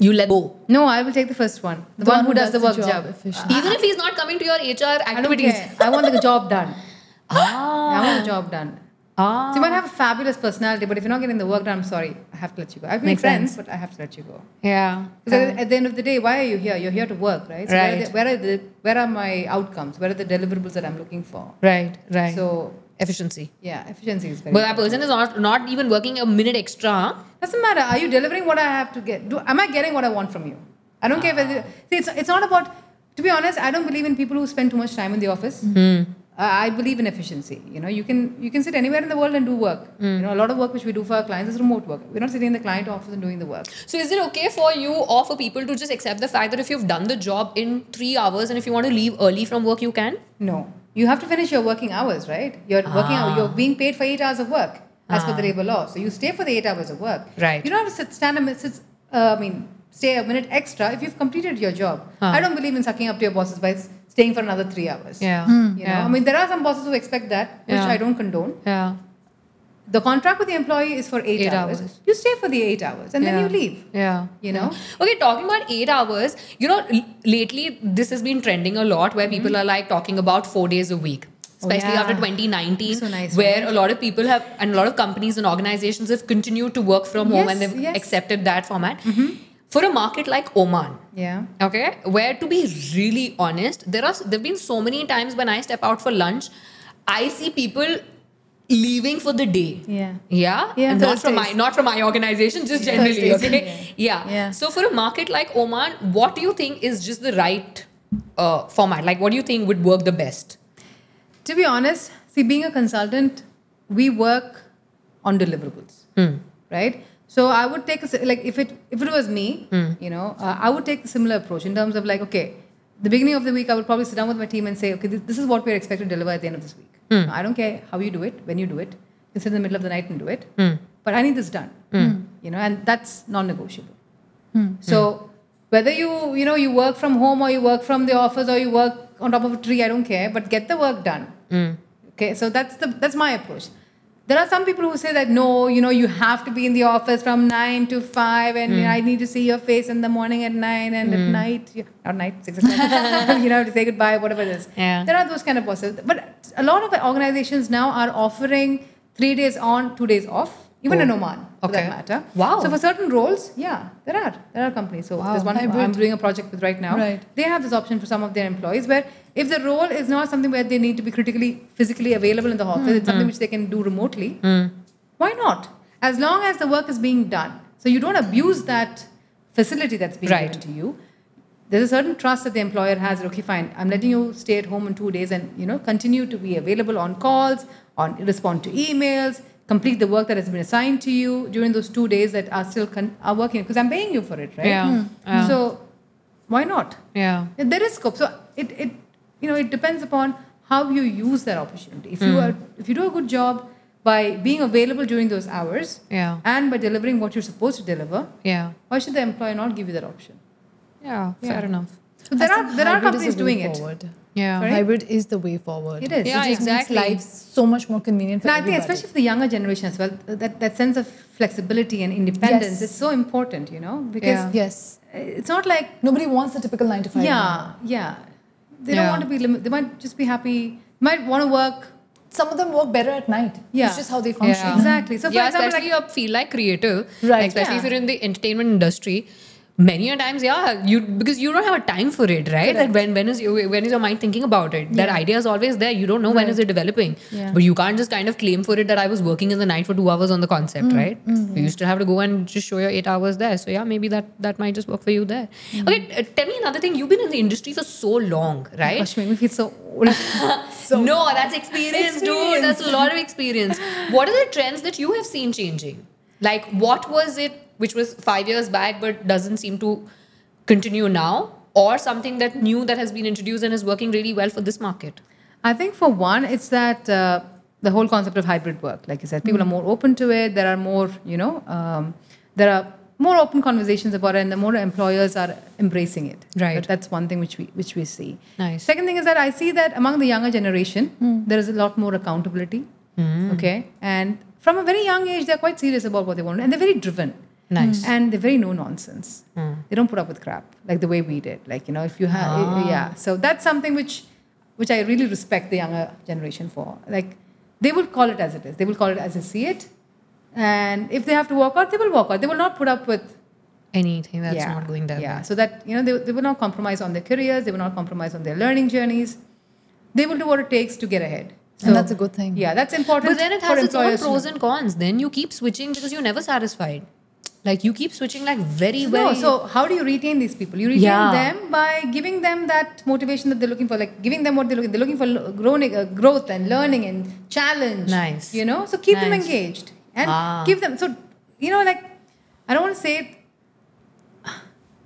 You let go. No, I will take the first one. The, one, who does, the work job. efficiently. Even if he's not coming to your HR I activities. care. I want the job done. Ah. I want the job done. Ah. So you might have a fabulous personality, but if you're not getting the work done, I'm sorry, I have to let you go. I've made Makes friends, sense. but I have to let you go. Yeah. Because at, at the end of the day, why are you here? You're here to work, right? So Where, are Right. the, where are the where are my outcomes? Where are the deliverables that I'm looking for? Right, right. So efficiency. yeah, efficiency is very. But that person is not not even working a minute extra. doesn't matter. Are you delivering what I have to get? Do, am I getting what I want from you? I don't care if see, it's it's not about. To be honest, I don't believe in people who spend too much time in the office. Hmm. Uh, I believe in efficiency. You know, you can you can sit anywhere in the world and do work. Hmm. You know, a lot of work which we do for our clients is remote work. We're not sitting in the client office and doing the work. So is it okay for you or for people to just accept the fact that if you've done the job in three hours and if you want to leave early from work, you can? No, you have to finish your working hours, right? You're working. Ah. hour- You're being paid for eight hours of work as per the labor law. So you stay for the eight hours of work. Right. You don't have to sit, stand a minute. Sit, uh, I mean, stay a minute extra if you've completed your job. Ah. I don't believe in sucking up to your bosses by staying for another three hours. Yeah. You know, I mean, there are some bosses who expect that, which Yeah. I don't condone. yeah. The contract with the employee is for eight, Eight hours. hours. You stay for the eight hours and then you leave. Yeah. You know? Yeah. Okay, talking about eight hours, you know, l- lately this has been trending a lot where people are like talking about four days a week. Especially Mm-hmm. Oh, yeah. after 2019, So nice, where right? a lot of people have, and a lot of companies and organizations have continued to work from home Yes, and they've yes. Mm-hmm. accepted that format. For a market like Oman, Yeah. okay, where to be really honest, there are there've been so many times when I step out for lunch, I see people leaving for the day. Yeah. Yeah, Yeah, not from my not from my organization, just generally. Thursdays, Okay, yeah. Yeah. So for a market like Oman, what do you think is just the right uh, format? Like, what do you think would work the best? To be honest, see, being a consultant, we work on deliverables, right? So I would take a, like if it if it was me, you know, uh, I would take a similar approach in terms of like, okay, the beginning of the week, I would probably sit down with my team and say, okay, this, this is what we're expected to deliver at the end of this week. Hmm. I don't care how you do it, when you do it. You can sit in the middle of the night and do it, hmm. but I need this done, hmm. you know, and that's non-negotiable. So whether you you know you work from home or you work from the office or you work on top of a tree, I don't care, but get the work done. Okay, so that's the that's my approach. There are some people who say that no, you know, you have to be in the office from nine to five, and you know, I need to see your face in the morning at nine and at hmm. night, yeah, not night six o'clock. you know, to say goodbye, whatever it is. Yeah. There are those kind of bosses, but a lot of organizations now are offering three days on, two days off, even Oh. in Oman for Okay. that matter. Wow. So for certain roles, yeah, there are there are companies. So Wow, there's one hybrid. I'm doing a project with right now. Right. They have this option for some of their employees where if the role is not something where they need to be critically physically available in the office, hmm, it's something hmm. which they can do remotely. Hmm. Why not? As long as the work is being done. So you don't abuse that facility that's being Right. given to you. There's a certain trust that the employer has. Okay, fine. I'm letting you stay at home in two days and you know continue to be available on calls, on respond to emails, complete the work that has been assigned to you during those two days that are still con- are working because I'm paying you for it, right? Yeah. Yeah. So why not? Yeah. Yeah, There is scope. So it, it you know it depends upon how you use that opportunity. If you are if you do a good job by being available during those hours Yeah. and by delivering what you're supposed to deliver, Yeah. why should the employer not give you that option? Yeah. Yeah. Fair enough. So there I are there are companies the way doing it. Forward. Yeah. Sorry? Hybrid is the way forward. It is. Yeah, it just exactly. makes life so much more convenient for No, I think especially for the younger generation as well, that, that sense of flexibility and independence Yes. is so important, you know, because Yeah. yes, it's not like nobody wants the typical nine to five. yeah, yeah, they Yeah. don't want to be limit. They might just be happy. Might want to work. Some of them work better at night. Yeah. it's just how they function. Yeah. Exactly. So for yeah, example, especially like, you feel like creative, Right. Especially if you're in the entertainment industry. Many a times, yeah, you because you don't have a time for it, right? Like when when is when is your mind thinking about it? That idea is always there. You don't know when Right. is it developing, Yeah. but you can't just kind of claim for it that I was working in the night for two hours on the concept, Mm, right? You used to have to go and just show your eight hours there. So yeah, maybe that that might just work for you there. Mm. Okay, uh, tell me another thing. You've been in the industry for so long, right? gosh, make me feel so old. no, that's experience, dude. That's a lot of experience. What are the trends that you have seen changing? Like, what was it which was five years back but doesn't seem to continue now? Or something that new that has been introduced and is working really well for this market? I think for one, it's that uh, the whole concept of hybrid work. Like you said, people are more open to it. There are more, you know, um, there are more open conversations about it, and the more employers are embracing it. Right. But that's one thing which we which we see. Nice. Second thing is that I see that among the younger generation, there is a lot more accountability. Okay, and from a very young age, they're quite serious about what they want, and they're very driven. Nice. Hmm. And they're very no nonsense. Hmm. They don't put up with crap like the way we did. Like you know, if you have, ah. yeah. So that's something which, which I really respect the younger generation for. Like they will call it as it is. They will call it as they see it, and if they have to walk out, they will walk out. They will not put up with Anything that's yeah, not going there. Yeah. So that you know, they, they will not compromise on their careers. They will not compromise on their learning journeys. They will do what it takes to get ahead. And that's a good thing. Yeah, that's important. But then it has its own pros and cons. Then you keep switching because you're never satisfied. Like you keep switching like very, No, so how do you retain these people? You retain Yeah. them by giving them that motivation that they're looking for, like giving them what they're looking. They're looking for growing, uh, growth and learning and challenge. Nice. You know, so keep them engaged and Ah. give them. So you know, like I don't want to say it.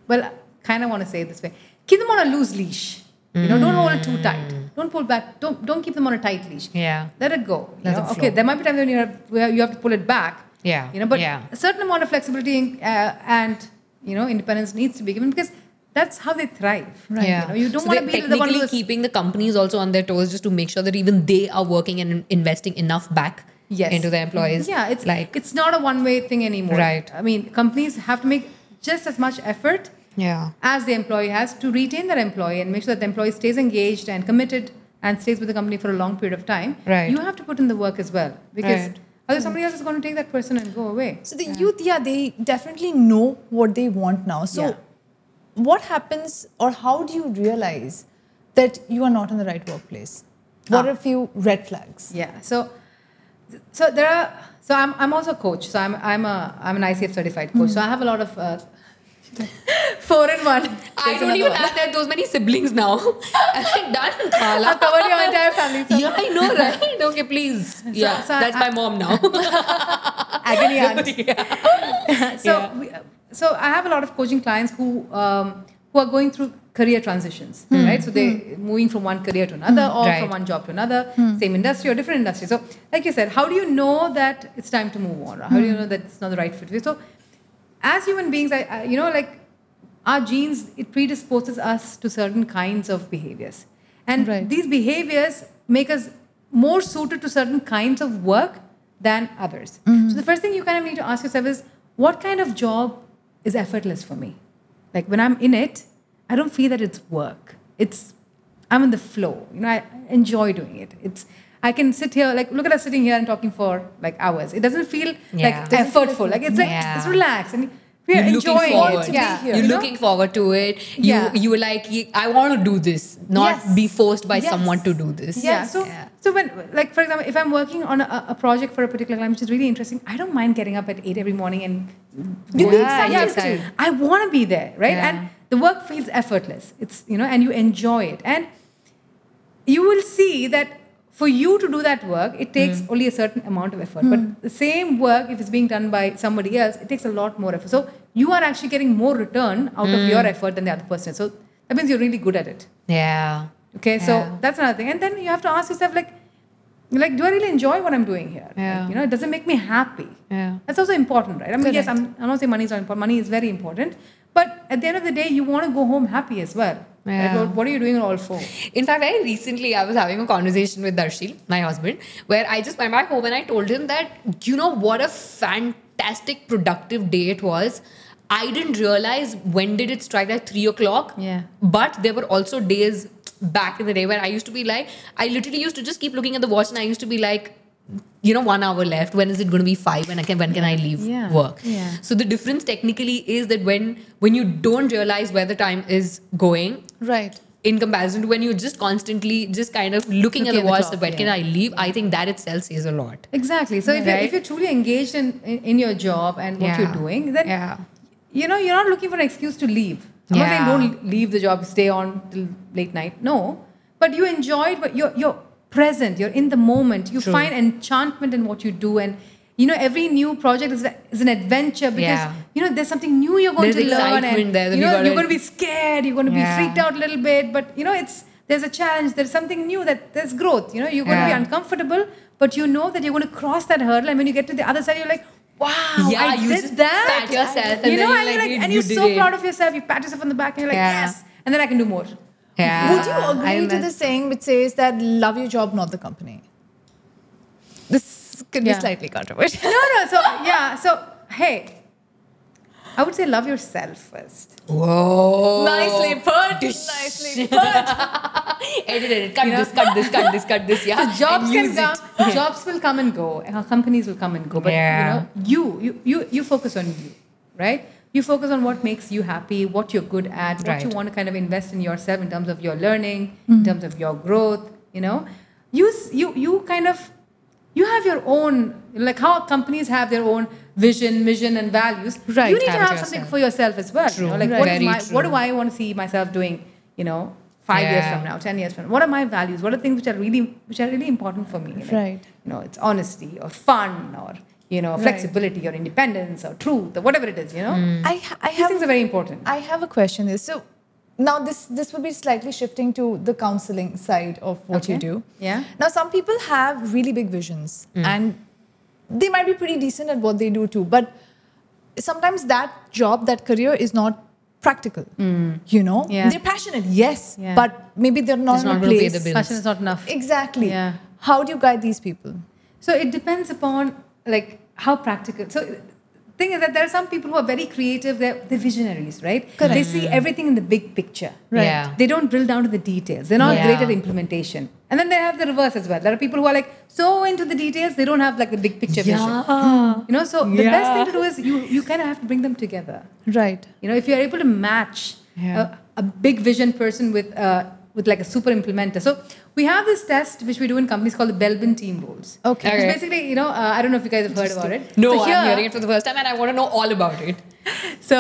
Well, I kind of want to say it this way: keep them on a loose leash. You know, don't hold it too tight. Don't pull back. Don't don't keep them on a tight leash. yeah. Let it go. you Let know? it Okay, there might be times when you have, where you have to pull it back. Yeah. You know, but Yeah. a certain amount of flexibility uh, and you know independence needs to be given because that's how they thrive. Right. You, know, you don't so want to be the one who's keeping the companies also on their toes just to make sure that even they are working and investing enough back yes. into the employees. Yeah, it's like it's not a one-way thing anymore. Right. I mean, companies have to make just as much effort yeah. as the employee has to retain their employee and make sure that the employee stays engaged and committed and stays with the company for a long period of time. Right. You have to put in the work as well because Right. Otherwise somebody else is going to take that person and go away. So the youth, yeah, they definitely know what they want now. So Yeah. what happens or how do you realize that you are not in the right workplace? What Ah. are a few red flags? Yeah. So, so there are. So I'm, I'm also a coach. So I'm, I'm a I'm an ICF certified coach. So I have a lot of uh, four in one. I don't even one. have that those many siblings now. I'm done. I've covered your entire family. So Yeah, I know, right? Okay, please. Yeah, so that's I- my mom now. agony aunt. so Yeah. we, so I have a lot of coaching clients who um, who are going through career transitions, hmm. right? So they hmm. moving from one career to another, hmm. or Right. from one job to another, same industry or different industry. So, like you said, how do you know that it's time to move on? How do you know that it's not the right fit for you? So, as human beings, I, I you know, like our genes, it predisposes us to certain kinds of behaviors, and Right. these behaviors make us more suited to certain kinds of work than others. Mm-hmm. So the first thing you kind of need to ask yourself is, what kind of job is effortless for me? Like when I'm in it, I don't feel that it's work. It's I'm in the flow. You know, I enjoy doing it. It's I can sit here, like look at us sitting here and talking for like hours. It doesn't feel Yeah. like effortful. Like it's like Yeah. it's relaxed and we're You're looking enjoying forward. it. Yeah, You're you know? looking forward to it. You Yeah. you were like, I want to do this, not Yes. be forced by Yes. someone to do this. Yeah. Yes. So, Yeah. so when, like, for example, if I'm working on a, a project for a particular client, which is really interesting, I don't mind getting up at eight every morning and You'll be excited yeah, too. excited. I want to be there, right? Yeah. And the work feels effortless. It's you know, and you enjoy it, and you will see that for you to do that work, it takes hmm. only a certain amount of effort. But hmm. the same work, if it's being done by somebody else, it takes a lot more effort. So you are actually getting more return out of your hmm. effort than the other person. So that means you're really good at it. Yeah. Okay, so that's another thing. And then you have to ask yourself, like, like, do I really enjoy what I'm doing here? Like, Yeah. you know, it doesn't make me happy? Yeah. That's also important, right? I mean, yes, I'm, I'm not saying money is not important. Money is very important. But at the end of the day, you want to go home happy as well. Like, Yeah. what, what are you doing it all for? In fact, very recently, I was having a conversation with Darshil, my husband, where I just went back home and I told him that, you know, what a fantastic, productive day it was. I didn't realize when did it strike like three o'clock. Yeah. But there were also days back in the day where I used to be like, I literally used to just keep looking at the watch and I used to be like, you know, one hour left. When is it going to be five? When I can, when can I leave Yeah. work? Yeah. So the difference technically is that when when you don't realize where the time is going, Right. in comparison to when you're just constantly just kind of looking, Looking at the the watch clock, when yeah. can I leave, I think that itself says a lot. Exactly. So if, you're, if you're truly engaged in, in, in your job and what Yeah. you're doing, then Yeah. you know you're not looking for an excuse to leave. I'm not saying Yeah. don't leave the job, stay on till late night. No, but you enjoy it. But you're you're present. You're in the moment. You True. find enchantment in what you do, and you know every new project is, is an adventure because Yeah. you know there's something new you're going There's to learn, and there you know gotta- you're going to be scared. You're going to be freaked out a little bit, but you know it's there's a challenge. There's something new that there's growth. You know you're going to be uncomfortable, but you know that you're going to cross that hurdle, and when you get to the other side, you're like. Wow! Yeah, I you did that. pat yourself and you know, and you're like, and you you're so proud of yourself. You pat yourself on the back, and you're like, Yeah. yes, and then I can do more. Yeah. Would you agree I to mean- the saying which says that love your job, not the company? This could Yeah. be slightly controversial. No, no. So yeah. So hey, I would say love yourself first. Whoa. Nicely put. Nicely put. edit it. Cut You know? this, cut this, cut this, cut this. Yeah. So jobs can come, it. jobs will come and go, our companies will come and go. But Yeah. you know, you, you, you, you focus on you, right? You focus on what makes you happy, what you're good at, what you want to kind of invest in yourself in terms of your learning, in terms of your growth. You know, you, you, you kind of, you have your own, like how companies have their own vision, mission, and values. Right. You need Have to have something for yourself as well. True. You know, like Right. what my, what do I want to see myself doing? You know, five years from now, ten years from now. What are my values? What are things which are really, which are really important for me? Like, Right. You know, it's honesty or fun or you know Right. flexibility or independence or truth or whatever it is. You know, mm. I, ha- I these have things are very important. I have a question. There. So now this this would be slightly shifting to the counseling side of what you do. Yeah. Now some people have really big visions mm. and they might be pretty decent at what they do too, but sometimes that job, that career is not practical. Mm. You know, Yeah. they're passionate, yes, Yeah. but maybe they're not It's in not a gonna pay place. the bills. Passion is not enough. Exactly. Yeah. How do you guide these people? So it depends upon like how practical. So thing is that there are some people who are very creative. They're, they're visionaries, right? Correct. They see everything in the big picture. Right. Yeah. They don't drill down to the details. They're not Yeah. great at implementation. And then they have the reverse as well. There are people who are like so into the details, they don't have like the big picture vision. You know, so the best thing to do is you you kind of have to bring them together. Right. You know, if you're able to match Yeah. a, a big vision person with uh, with like a super implementer. So we have this test which we do in companies called the Belbin team roles. Okay. It's Okay. basically, you know, uh, I don't know if you guys have heard about it. No, so I'm hearing it for the first time and I want to know all about it. So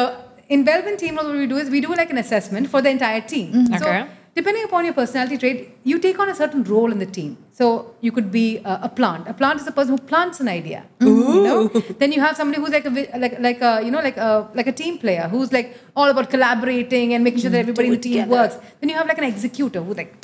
in Belbin team roles, what we do is we do like an assessment for the entire team. Mm-hmm. So Okay. Depending upon your personality trait, you take on a certain role in the team. So you could be a, a plant. A plant is a person who plants an idea. You know. Then you have somebody who's like a like like a you know like a like a team player who's like all about collaborating and making sure that everybody in the team works. Then you have like an executor who's like.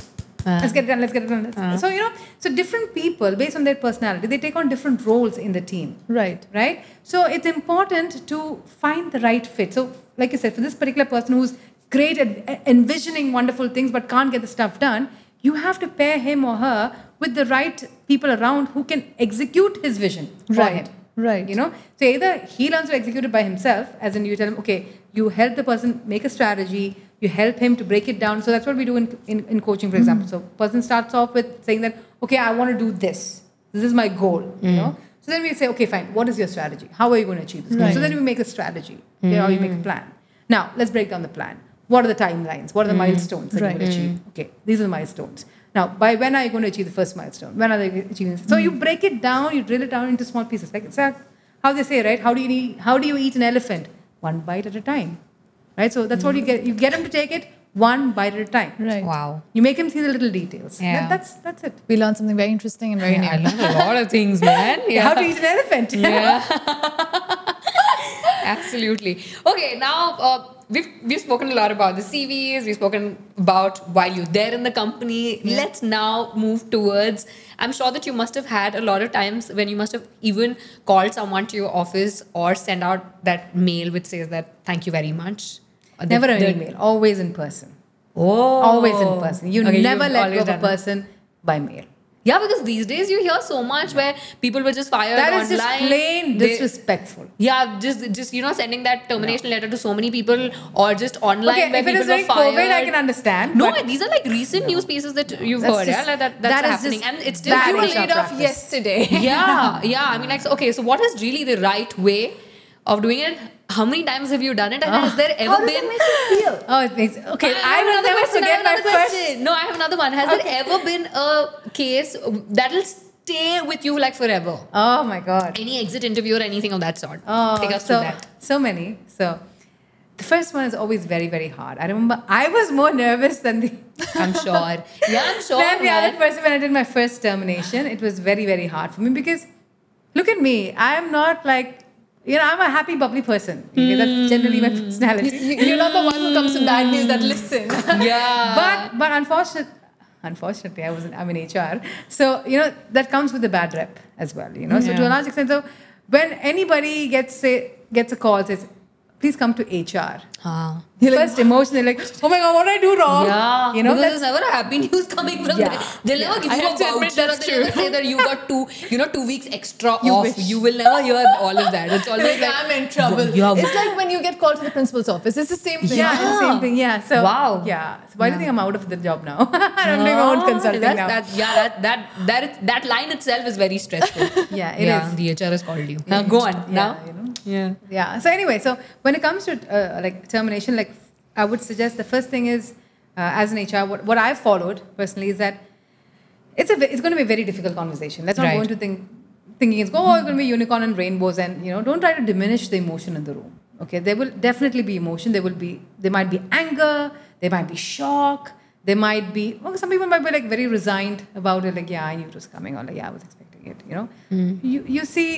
let's get it done. Let's get it done. Let's- So you know, so different people based on their personality, they take on different roles in the team Right. right? So it's important to find the right fit. So, like I said, for this particular person who's great at envisioning wonderful things but can't get the stuff done, you have to pair him or her with the right people around who can execute his vision for Right, him. right. You know, so either he learns to execute it by himself, as in you tell him, okay, you help the person make a strategy, you help him to break it down. So that's what we do in, in, in coaching, for hmm. example. So person starts off with saying that, okay, I want to do this. This is my goal. You hmm. know. So then we say, okay, fine. What is your strategy? How are you going to achieve this? goal? Right. So then we make a strategy. Okay, how you make a plan. Now let's break down the plan. What are the timelines? What are the mm. milestones that Right. you're going to achieve? Mm. Okay, these are the milestones. Now, by when are you going to achieve the first milestone? When are they achieving this? So you mm. break it down, you drill it down into small pieces. Like it's like how they say, right? How do you eat, how do you eat an elephant? One bite at a time, right? So that's what you get. You get him to take it one bite at a time. Right. Wow. You make him see the little details. Yeah. That- that's that's it. We learned something very interesting and very Yeah, I new. learned a lot of things, man. Yeah. How to eat an elephant? Yeah. Absolutely. Okay, now uh, we've we've spoken a lot about the CVs. We've spoken about while you're there in the company. Let's now move towards. I'm sure that you must have had a lot of times when you must have even called someone to your office or send out that mail which says that thank you very much. The- Never an the- email. Always in person. Oh, Always in person. You Okay, never let go of a done person by mail. Yeah, because these days you hear so much where people were just fired That is online. just plain They- disrespectful. Yeah, just just you know sending that termination letter to so many people or just online Okay, where if it people is during were fired. COVID, I can understand. No, these are like recent news pieces that you've heard. just- yeah, like that, that's that is happening, and it's still You were laid off practice. yesterday. yeah, yeah. I mean, like, okay. So, what is really the right way of doing it? How many times have you done it? And has ah. there ever How been? it make you feel? oh, it makes okay. I I will another never question, I have forget my first. question. No, I have another one. Has Okay. there ever been a case that'll stay with you like forever? Oh my god. Any exit interview or anything of that sort? Oh, Take us so that. so many. So the first one is always very very hard. I remember I was more nervous than the I'm sure. Yeah, I'm sure. than the other person when I did my first termination. It was very very hard for me because look at me. I am not like. You know, I'm a happy, bubbly person. Okay, That's generally my hmm. personality. You- You're not the one who comes to bad news that listen. Yeah. but but unfortunate, unfortunately, I wasn't. I'm in HR, so you know that comes with a bad rep as well. You know, so to a large extent, so when anybody gets say gets a call says, please come to HR. Ah. The first emotion, they're like, oh my god, what did I do wrong? Yeah, you know, because that's, there's never a happy news coming from Yeah. there. They'll never give I you have a to admit voucher or that's they'll never say that you got two, you know, two weeks extra You off. wish. You will never hear all of that. It's always like, like, I'm in trouble. Yeah. It's like when you get called to the principal's office. It's the same thing. yeah, Yeah. same thing. Yeah. So Wow. Yeah. So why do you think I'm out of the job now? I'm doing my own consulting that's- now. That, yeah, that that that is, that line itself is very stressful. Yeah, it yeah, is. the HR has called you. Now go on. Yeah, now. you know. Yeah. Yeah. So anyway, so when it comes to uh, like termination, like I would suggest the first thing is, uh, as an HR, what, what I've followed personally is that it's a it's going to be a very difficult conversation. Let's not Right. go into think, thinking it's oh it's going to be unicorn and rainbows and you know don't try to diminish the emotion in the room. Okay, there will definitely be emotion. There will be there might be anger. There might be shock. There might be well, some people might be like very resigned about it. Like yeah, I knew it was coming, or like yeah, I was expecting it. You know, you you see.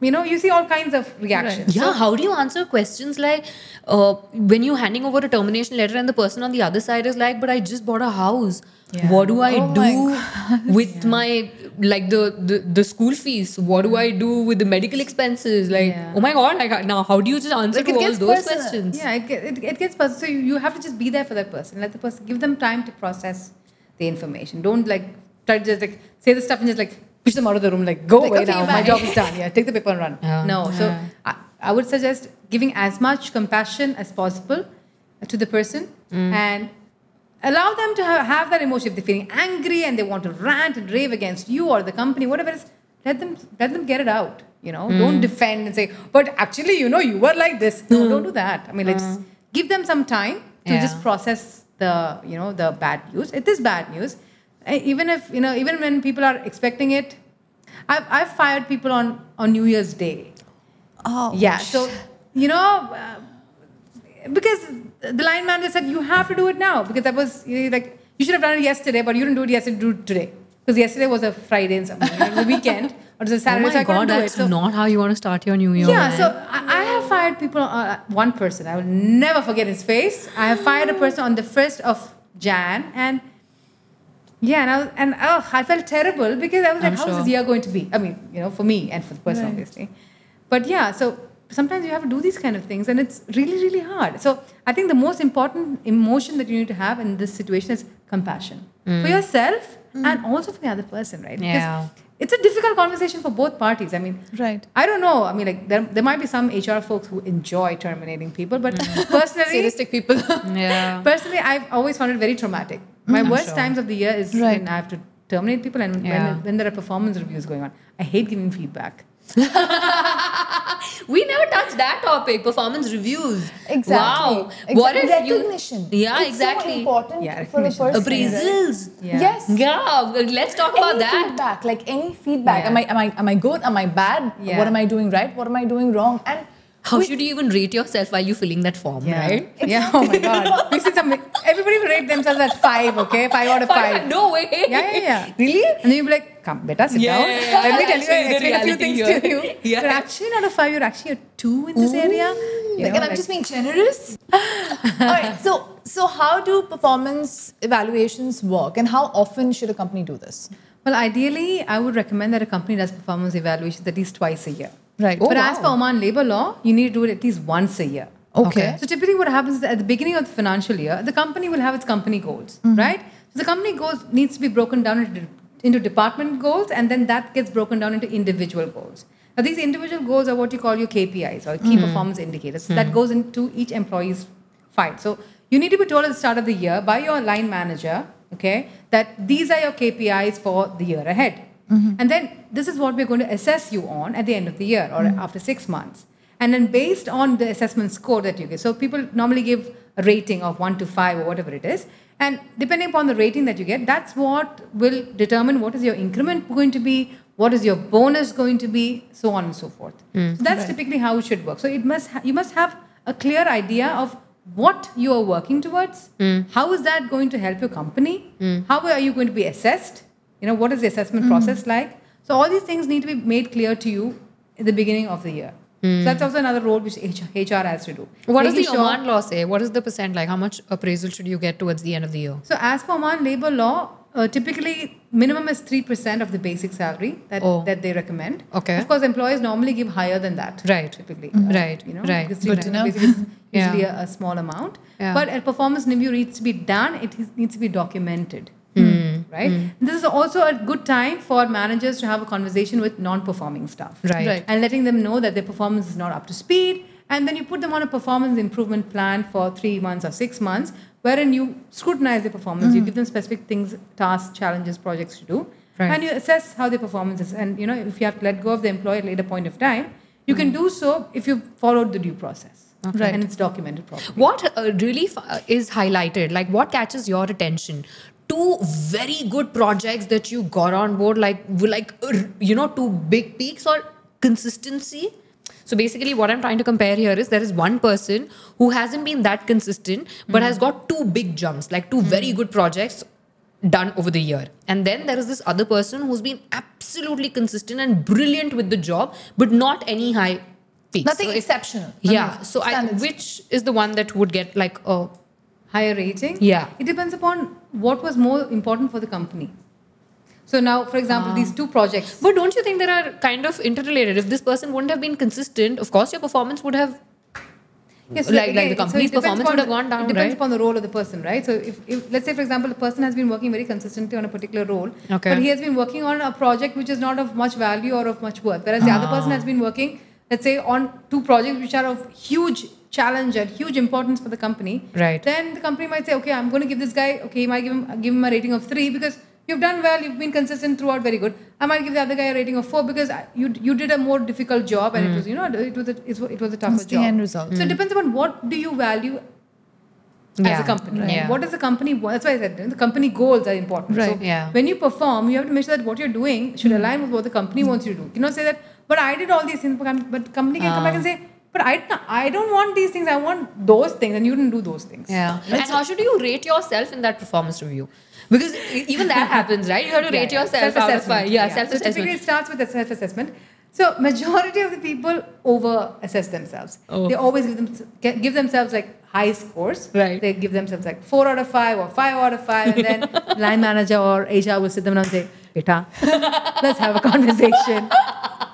You know, you see all kinds of reactions. Yeah, how do you answer questions like uh, when you're handing over a termination letter and the person on the other side is like, "But I just bought a house. Yeah. What do I Oh do my with my like the, the the school fees? What do I do with the medical expenses? Like, Yeah. oh my god, like now how do you just answer Like, to all those personal. questions? Yeah, it, it, it gets personal. So you, you have to just be there for that person. Let the person give them time to process the information. Don't like try to just like say the stuff and just like push them out of the room, like, go Like, away okay, now, my job is done. Yeah, take the paper and run. Yeah. No, so I, I would suggest giving as much compassion as possible to the person Mm. and allow them to have, have that emotion. If they're feeling angry and they want to rant and rave against you or the company, whatever it is, let them let them get it out. You know, Mm. don't defend and say, but actually, you know, you were like this. No, don't do that. I mean, let's give them some time to Yeah. just process the you know the bad news. It is bad news. Uh, Even if you know, even when people are expecting it, I've, I've fired people on on New Year's Day. Oh. Yeah. So, you know, uh, because the line manager said, you have to do it now. Because that was you know, like, you should have done it yesterday, but you didn't do it yesterday, do it today. Because yesterday was a Friday and something, a weekend, or it was a Oh Saturday, my so I god, that's So, not how you want to start your new year. yeah, man. so I, I have fired people, uh, one person, I will never forget his face. I have fired a person on the 1st of Jan, and yeah, and I, was, and oh, I felt terrible because I was like, I'm how is sure. this year going to be? I mean, you know, for me and for the person, Right. obviously. But yeah, so sometimes you have to do these kind of things, and it's really, really hard. So I think the most important emotion that you need to have in this situation is compassion for mm. yourself mm. and also for the other person, right? Because Yeah. it's a difficult conversation for both parties. I mean, Right. I don't know. I mean, like there, there might be some HR folks who enjoy terminating people, but mm. personally, Sadistic people. yeah. personally, I've always found it very traumatic. My I'm worst sure. times of the year is Right. when I have to terminate people and Yeah. when, when there are performance reviews going on. I hate giving feedback. We never touched that topic, performance reviews. Exactly. Wow. Exactly. What if recognition? you Yeah, It's exactly. So important Yeah, for the recognition. person. Appraisals. Yeah. Yes. Yeah, let's talk about that. feedback, like any feedback. Yeah. Am I am I am I good? Am I bad? Yeah. What am I doing right? What am I doing wrong? And How should you even rate yourself while you're filling that form, Yeah. right? Yeah. Oh my God. We've seen some. Everybody will rate themselves at five. Okay, five out of five. No way. Yeah, yeah, yeah. Really? And then you'll be like, come, beta, sit Yeah, down. yeah, yeah. Let me tell you, Actually, explain a few things here. to you. Yeah. You're actually not a five, you're actually a two in this area. You like, know, and I'm like- just being generous. All right. So so how do performance evaluations work, and how often should a company do this? Well, ideally, I would recommend that a company does performance evaluations at least twice a year. Right. Oh, but as wow. per Oman labor law, you need to do it at least once a year. Okay. So typically, what happens is at the beginning of the financial year, the company will have its company goals, Mm-hmm. right? So the company goals needs to be broken down into, into department goals, and then that gets broken down into individual goals. Now, these individual goals are what you call your KPIs or Mm-hmm. key performance indicators. That goes into each employee's file. So you need to be told at the start of the year by your line manager, okay, that these are your KPIs for the year ahead. Mm-hmm. And then this is what we're going to assess you on at the end of the year or Mm-hmm. after six months. And then based on the assessment score that you get, so people normally give a rating of one to five or whatever it is. And depending upon the rating that you get, that's what will determine what is your increment going to be, what is your bonus going to be, so on and so forth. So that's typically how it should work. So it must ha- you must have a clear idea of what you are working towards. How is that going to help your company? How are you going to be assessed? You know, what is the assessment mm-hmm. process like? So all these things need to be made clear to you at the beginning of the year. So mm. that's also another role which HR, has to do. What does the Making sure- Oman law say? What is the percent like? How much appraisal should you get towards the end of the year? So as per Oman labor law, uh, typically minimum is three percent of the basic salary that, Oh. that they recommend. Okay. Of course, employers normally give higher than that. Right. Typically. Mm-hmm. Right. You know. Right. Good to know. is Yeah. Usually a, a small amount. Yeah. But a performance review needs to be done. It needs to be documented. Hmm. Right. This is also a good time for managers to have a conversation with non-performing staff Right. Right. and letting them know that their performance is not up to speed. And then you put them on a performance improvement plan for three months or six months, wherein you scrutinize their performance. You give them specific things, tasks, challenges, projects to do, Right. and you assess how their performance is. And you know, if you have to let go of the employee at a later point of time, you can do so if you followed the due process, Right. and it's documented properly. What uh, really f- uh, is highlighted? Like, what catches your attention? Two very good projects that you got on board, like, like uh, you know, two big peaks or consistency. So basically, what I'm trying to compare here is there is one person who hasn't been that consistent, but has got two big jumps, like two very good projects done over the year. And then there is this other person who's been absolutely consistent and brilliant with the job, but not any high peaks. Nothing So exceptional. I yeah. mean, so I, which is the one that would get like a higher rating? Yeah. It depends upon what was more important for the company. So now, for example, these two projects. But don't you think they are kind of interrelated? If this person wouldn't have been consistent, of course your performance would have Yes, so like, like the so company's depends performance would have gone down, It depends right? upon the role of the person, right? So if, if let's say for example, the person has been working very consistently on a particular role, Okay. but he has been working on a project which is not of much value or of much worth, whereas the other person Ah. has been working, let's say, on two projects which are of huge challenge and huge importance for the company. Right. Then the company might say, okay, I'm going to give this guy, okay, he might give him give him a rating of three because you've done well, you've been consistent throughout, very good. I might give the other guy a rating of four because you you did a more difficult job and it hmm. was you know it was a, it was- a tougher It's the job. end result. So it hmm. depends upon what do you value as Yeah. a company. Right? Yeah. What does the company? That's why I said the company goals are important. Right. So Yeah. when you perform, you have to make sure that what you're doing should hmm. align with what the company wants you to do. You know, say that, but I did all these things, but but company can come back and ah. say, but I, I don't want these things. I want those things, and you didn't do those things. Yeah. And how should you rate yourself in that performance review? Because e- even that happens, right? You have to rate yeah. yourself Self-assessment. five. Yeah, So self-assessment. it starts with a self-assessment. So majority of the people over assess themselves. Oh. They always give them give themselves like high scores. Right. They give themselves like four out of five or five out of five, and then line manager or HR will sit them down and say, "Beta, let's have a conversation."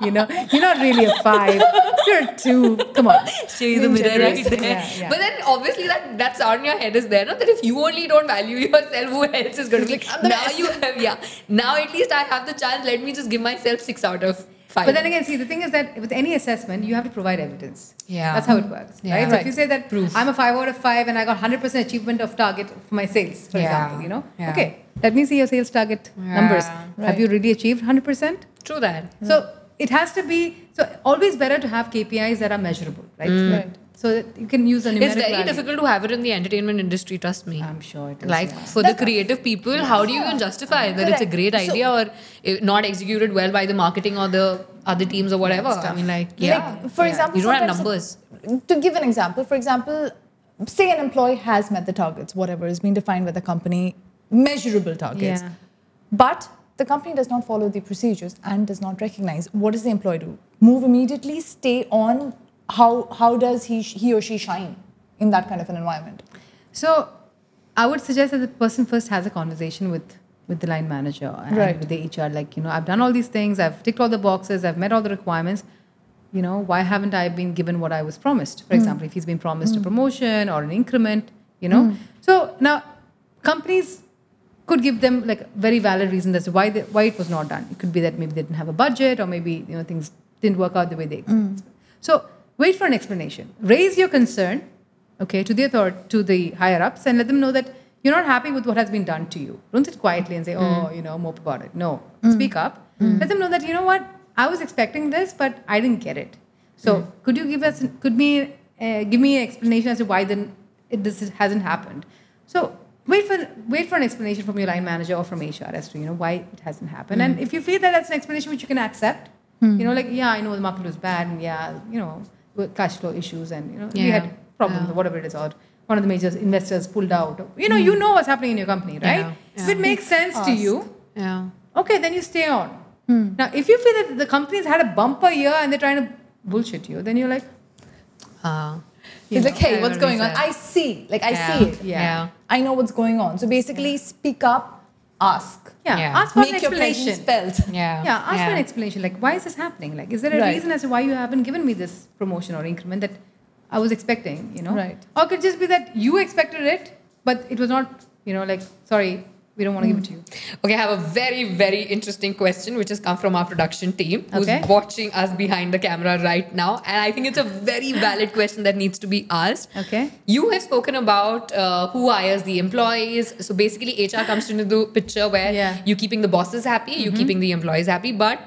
You know, you're not really a five. You're a two. Come on. Show you the mirror right there. Yeah, yeah. But then obviously that that sound in your head is there, no? That if you only don't value yourself, who else is going to be like, now best." you have, yeah. Now at least I have the chance. Let me just give myself six out of But then again, see, the thing is that with any assessment, you have to provide evidence. Yeah. That's how it works, Yeah. right? So if you say that Proof. I'm a five out of five and I got 100% achievement of target for my sales, for Yeah. example, you know? Yeah. Okay, let me see your sales target numbers. Right. Have you really achieved 100%? True that. So it has to be, so always better to have KPIs that are measurable, right? Mm. Right. So that you can use a numeric It's very value. difficult to have it in the entertainment industry, trust me. I'm sure it is. like yeah. for the creative people, how do you even justify that it's a Correct. great So- idea or not executed well by the marketing or the other teams or whatever? I mean, like, yeah. Like, for example, you don't have numbers. To give an example, for example, say an employee has met the targets, whatever is being defined by the company, measurable targets. Yeah. But the company does not follow the procedures and does not recognize. What does the employee do? Move immediately, stay on. How, how does he, he or she shine in that kind of an environment? So I would suggest that the person first has a conversation with with the line manager and Right. with the HR. Like, you know, I've done all these things, I've ticked all the boxes, I've met all the requirements. You know, why haven't I been given what I was promised? For hmm. example, if he's been promised a hmm. promotion or an increment, you know. Hmm. So now companies could give them like very valid reasons as to why they, why it was not done. It could be that maybe they didn't have a budget or maybe you know things didn't work out the way they expected. So wait for an explanation. Raise your concern, okay, to the authority, to the higher ups, and let them know that you're not happy with what has been done to you. Don't sit quietly and say, oh, mm. you know, mope about it. No, mm. speak up. Mm. Let them know that you know what I was expecting this, but I didn't get it. So could you give us could me uh, give me an explanation as to why then it, this hasn't happened? So wait for wait for an explanation from your line manager or from HR as to you know why it hasn't happened. And if you feel that that's an explanation which you can accept, hmm. you know, like yeah, I know the market was bad, and yeah, you know, cash flow issues, and you know, we had problems Yeah. or whatever it is, or one of the major investors pulled out. You know, you know what's happening in your company, right? Yeah. If it makes sense to you, Yeah. okay, then you stay on. Now, if you feel that the company's had a bumper year and they're trying to bullshit you, then you're like, Uh, He's like, hey, I what's going on? I see. Like, I Yeah. see it. Yeah. yeah. I know what's going on. So basically, speak up, ask. yeah, Yeah. ask for Make an your explanation. felt. Yeah. Yeah, ask for an explanation. Like, why is this happening? Like, is there a Right. reason as to why you haven't given me this promotion or increment that I was expecting? You know, Right. Or it could just be that you expected it, but it was not. You know, like, sorry, we don't want to give it to you. Okay, I have a very, very interesting question which has come from our production team who's Okay. watching us behind the camera right now. And I think it's a very valid question that needs to be asked. Okay. You have spoken about uh, who hires the employees. So basically, HR comes into the picture where Yeah. Mm-hmm. you're keeping the bosses happy, you're keeping the employees happy. But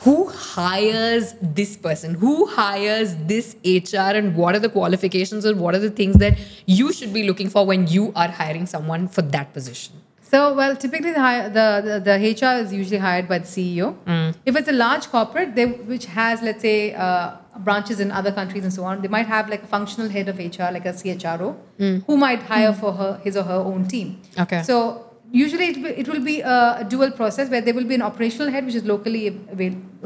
who hires this person? Who hires this HR? And what are the qualifications or what are the things that you should be looking for when you are hiring someone for that position? So, well, typically the, the, the, the HR is usually hired by the CEO. Mm. If it's a large corporate, they, which has, let's say, uh, branches in other countries and so on, they might have like a functional head of HR, like a CHRO, who might hire for her his or her own team. Mm. Okay. So usually it will, it will be a, a dual process where there will be an operational head, which is locally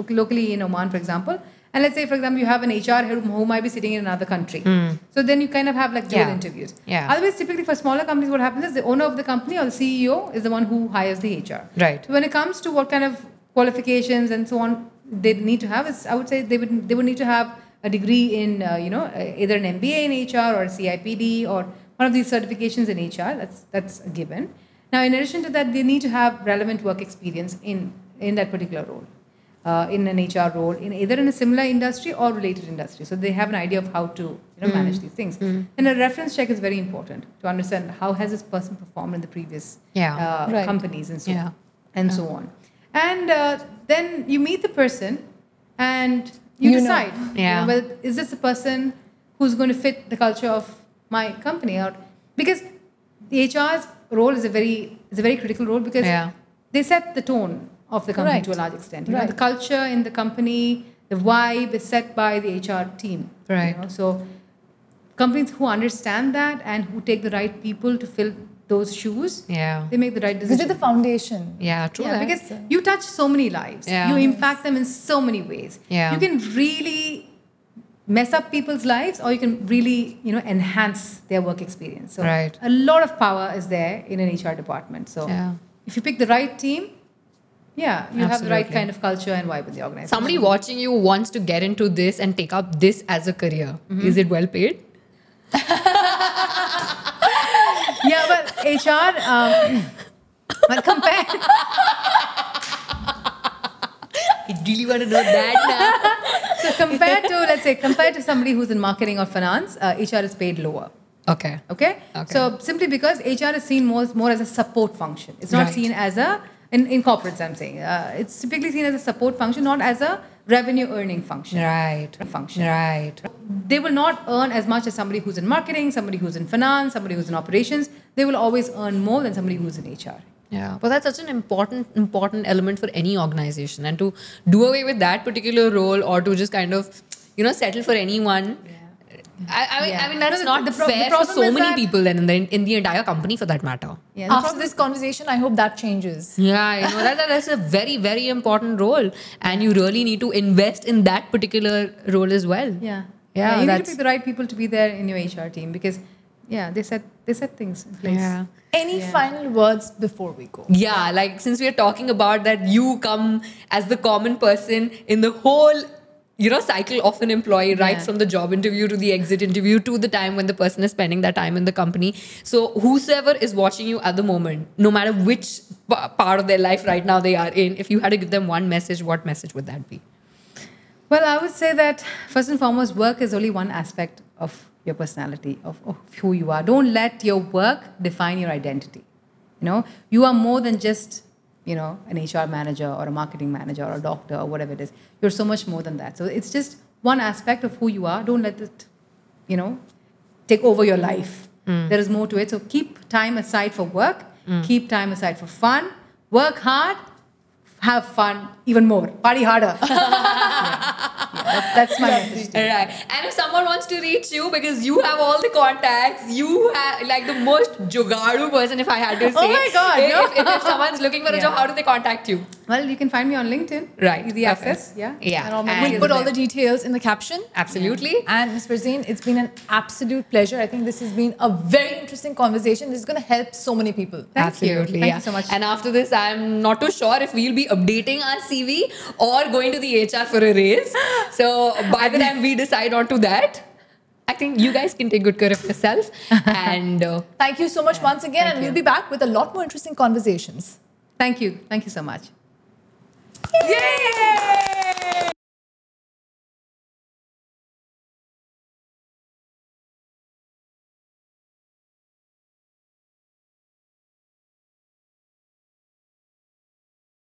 locally in Oman, for example. And let's say, for example, you have an HR who might be sitting in another country. So then you kind of have like dual. Yeah. interviews. Yeah. Otherwise, typically for smaller companies, what happens is the owner of the company or the CEO is the one who hires the HR. Right. So when it comes to what kind of qualifications and so on they need to have, is I would say they would they would need to have a degree in, uh, you know, uh, either an MBA in HR or a CIPD or one of these certifications in HR. That's that's a given. Now, in addition to that, they need to have relevant work experience in in that particular role, uh, in an HR role, in either in a similar industry or related industry. So they have an idea of how to you know, manage these things. And a reference check is very important to understand how has this person performed in the previous Yeah. uh, Right. companies and so Yeah. and so on. And uh, then you meet the person, and you, You know. decide. you Yeah. know, whether, is this a person who's going to fit the culture of my company, or because the HR's role is a very is a very critical role because Yeah. they set the tone of the company Right. to a large extent. You know, the culture in the company, the vibe is set by the HR team. you Right. know. So companies who understand that and who take the right people to fill those shoes, Yeah. they make the right This decision. is the foundation. Yeah, true. Yeah, because you touch so many lives. Yeah. You impact them in so many ways. Yeah. You can really mess up people's lives or you can really, you know, enhance their work experience. So Right. a lot of power is there in an HR department. So Yeah. if you pick the right team, yeah, you have the right kind of culture and vibe in the organization. Somebody watching you wants to get into this and take up this as a career. Is it well paid? yeah, well, HR, um, well, compared, I really want to know that now. so compared to, let's say, compared to somebody who's in marketing or finance, uh, HR is paid lower. Okay. Okay? Okay. So simply because HR is seen more, more as a support function. It's not Right. seen as a, in, in corporates, I'm saying, uh, it's typically seen as a support function, not as a revenue earning function. Right. Function. Right. They will not earn as much as somebody who's in marketing, somebody who's in finance, somebody who's in operations. They will always earn more than somebody who's in HR. Yeah, but that's such an important important element for any organization, and to do away with that particular role or to just kind of, you know, settle for anyone. I, I mean, Yeah. I mean that's No, the- not the the fair for so many people, then in the in the entire company for that matter. Yeah, the After problem- this conversation, I hope that changes. Yeah, I know that, that that's a very very important role, and you really need to invest in that particular role as well. Yeah. Yeah, you need to that's- pick the right people to be there in your HR team because, yeah, they said they set things in place. Yeah. Any Yeah. final words before we go? Yeah, like since we are talking about that, you come as the common person in the whole, you know, cycle of an employee, right Yeah. from the job interview to the exit interview to the time when the person is spending that time in the company. So whosoever is watching you at the moment, no matter which p- part of their life right now they are in, if you had to give them one message, what message would that be? Well, I would say that first and foremost, work is only one aspect of your personality, of, of who you are. Don't let your work define your identity. You know, you are more than just, you know, an HR manager or a marketing manager or a doctor or whatever it is. You're so much more than that. So it's just one aspect of who you are. Don't let it, you know, take over your life. Mm. There is more to it. So keep time aside for work, mm. keep time aside for fun, work hard, have fun even more, party harder. Yeah, that's my message. Right. And if someone wants to reach you because you have all the contacts, you have like the most jugadu person, if I had to oh say. Oh my God, If, no. if, if, if someone's looking for a Yeah. job, how do they contact you? Well, you can find me on LinkedIn. Right. Easy Perfect. access. Yeah. Yeah. And And- We'll put all the details in the caption. Absolutely. And Ms. Farzeen, it's been an absolute pleasure. I think this has been a very interesting conversation. This is going to help so many people. Thank you. Absolutely. Thank yeah. you so much. And after this, I'm not too sure if we'll be updating our CV or going to the HR for a raise. So by the time we decide on to that, I think you guys can take good care of yourself. and uh, Thank you so much once again. And we'll you. be back with a lot more interesting conversations. Thank you. Thank you so much. Yay!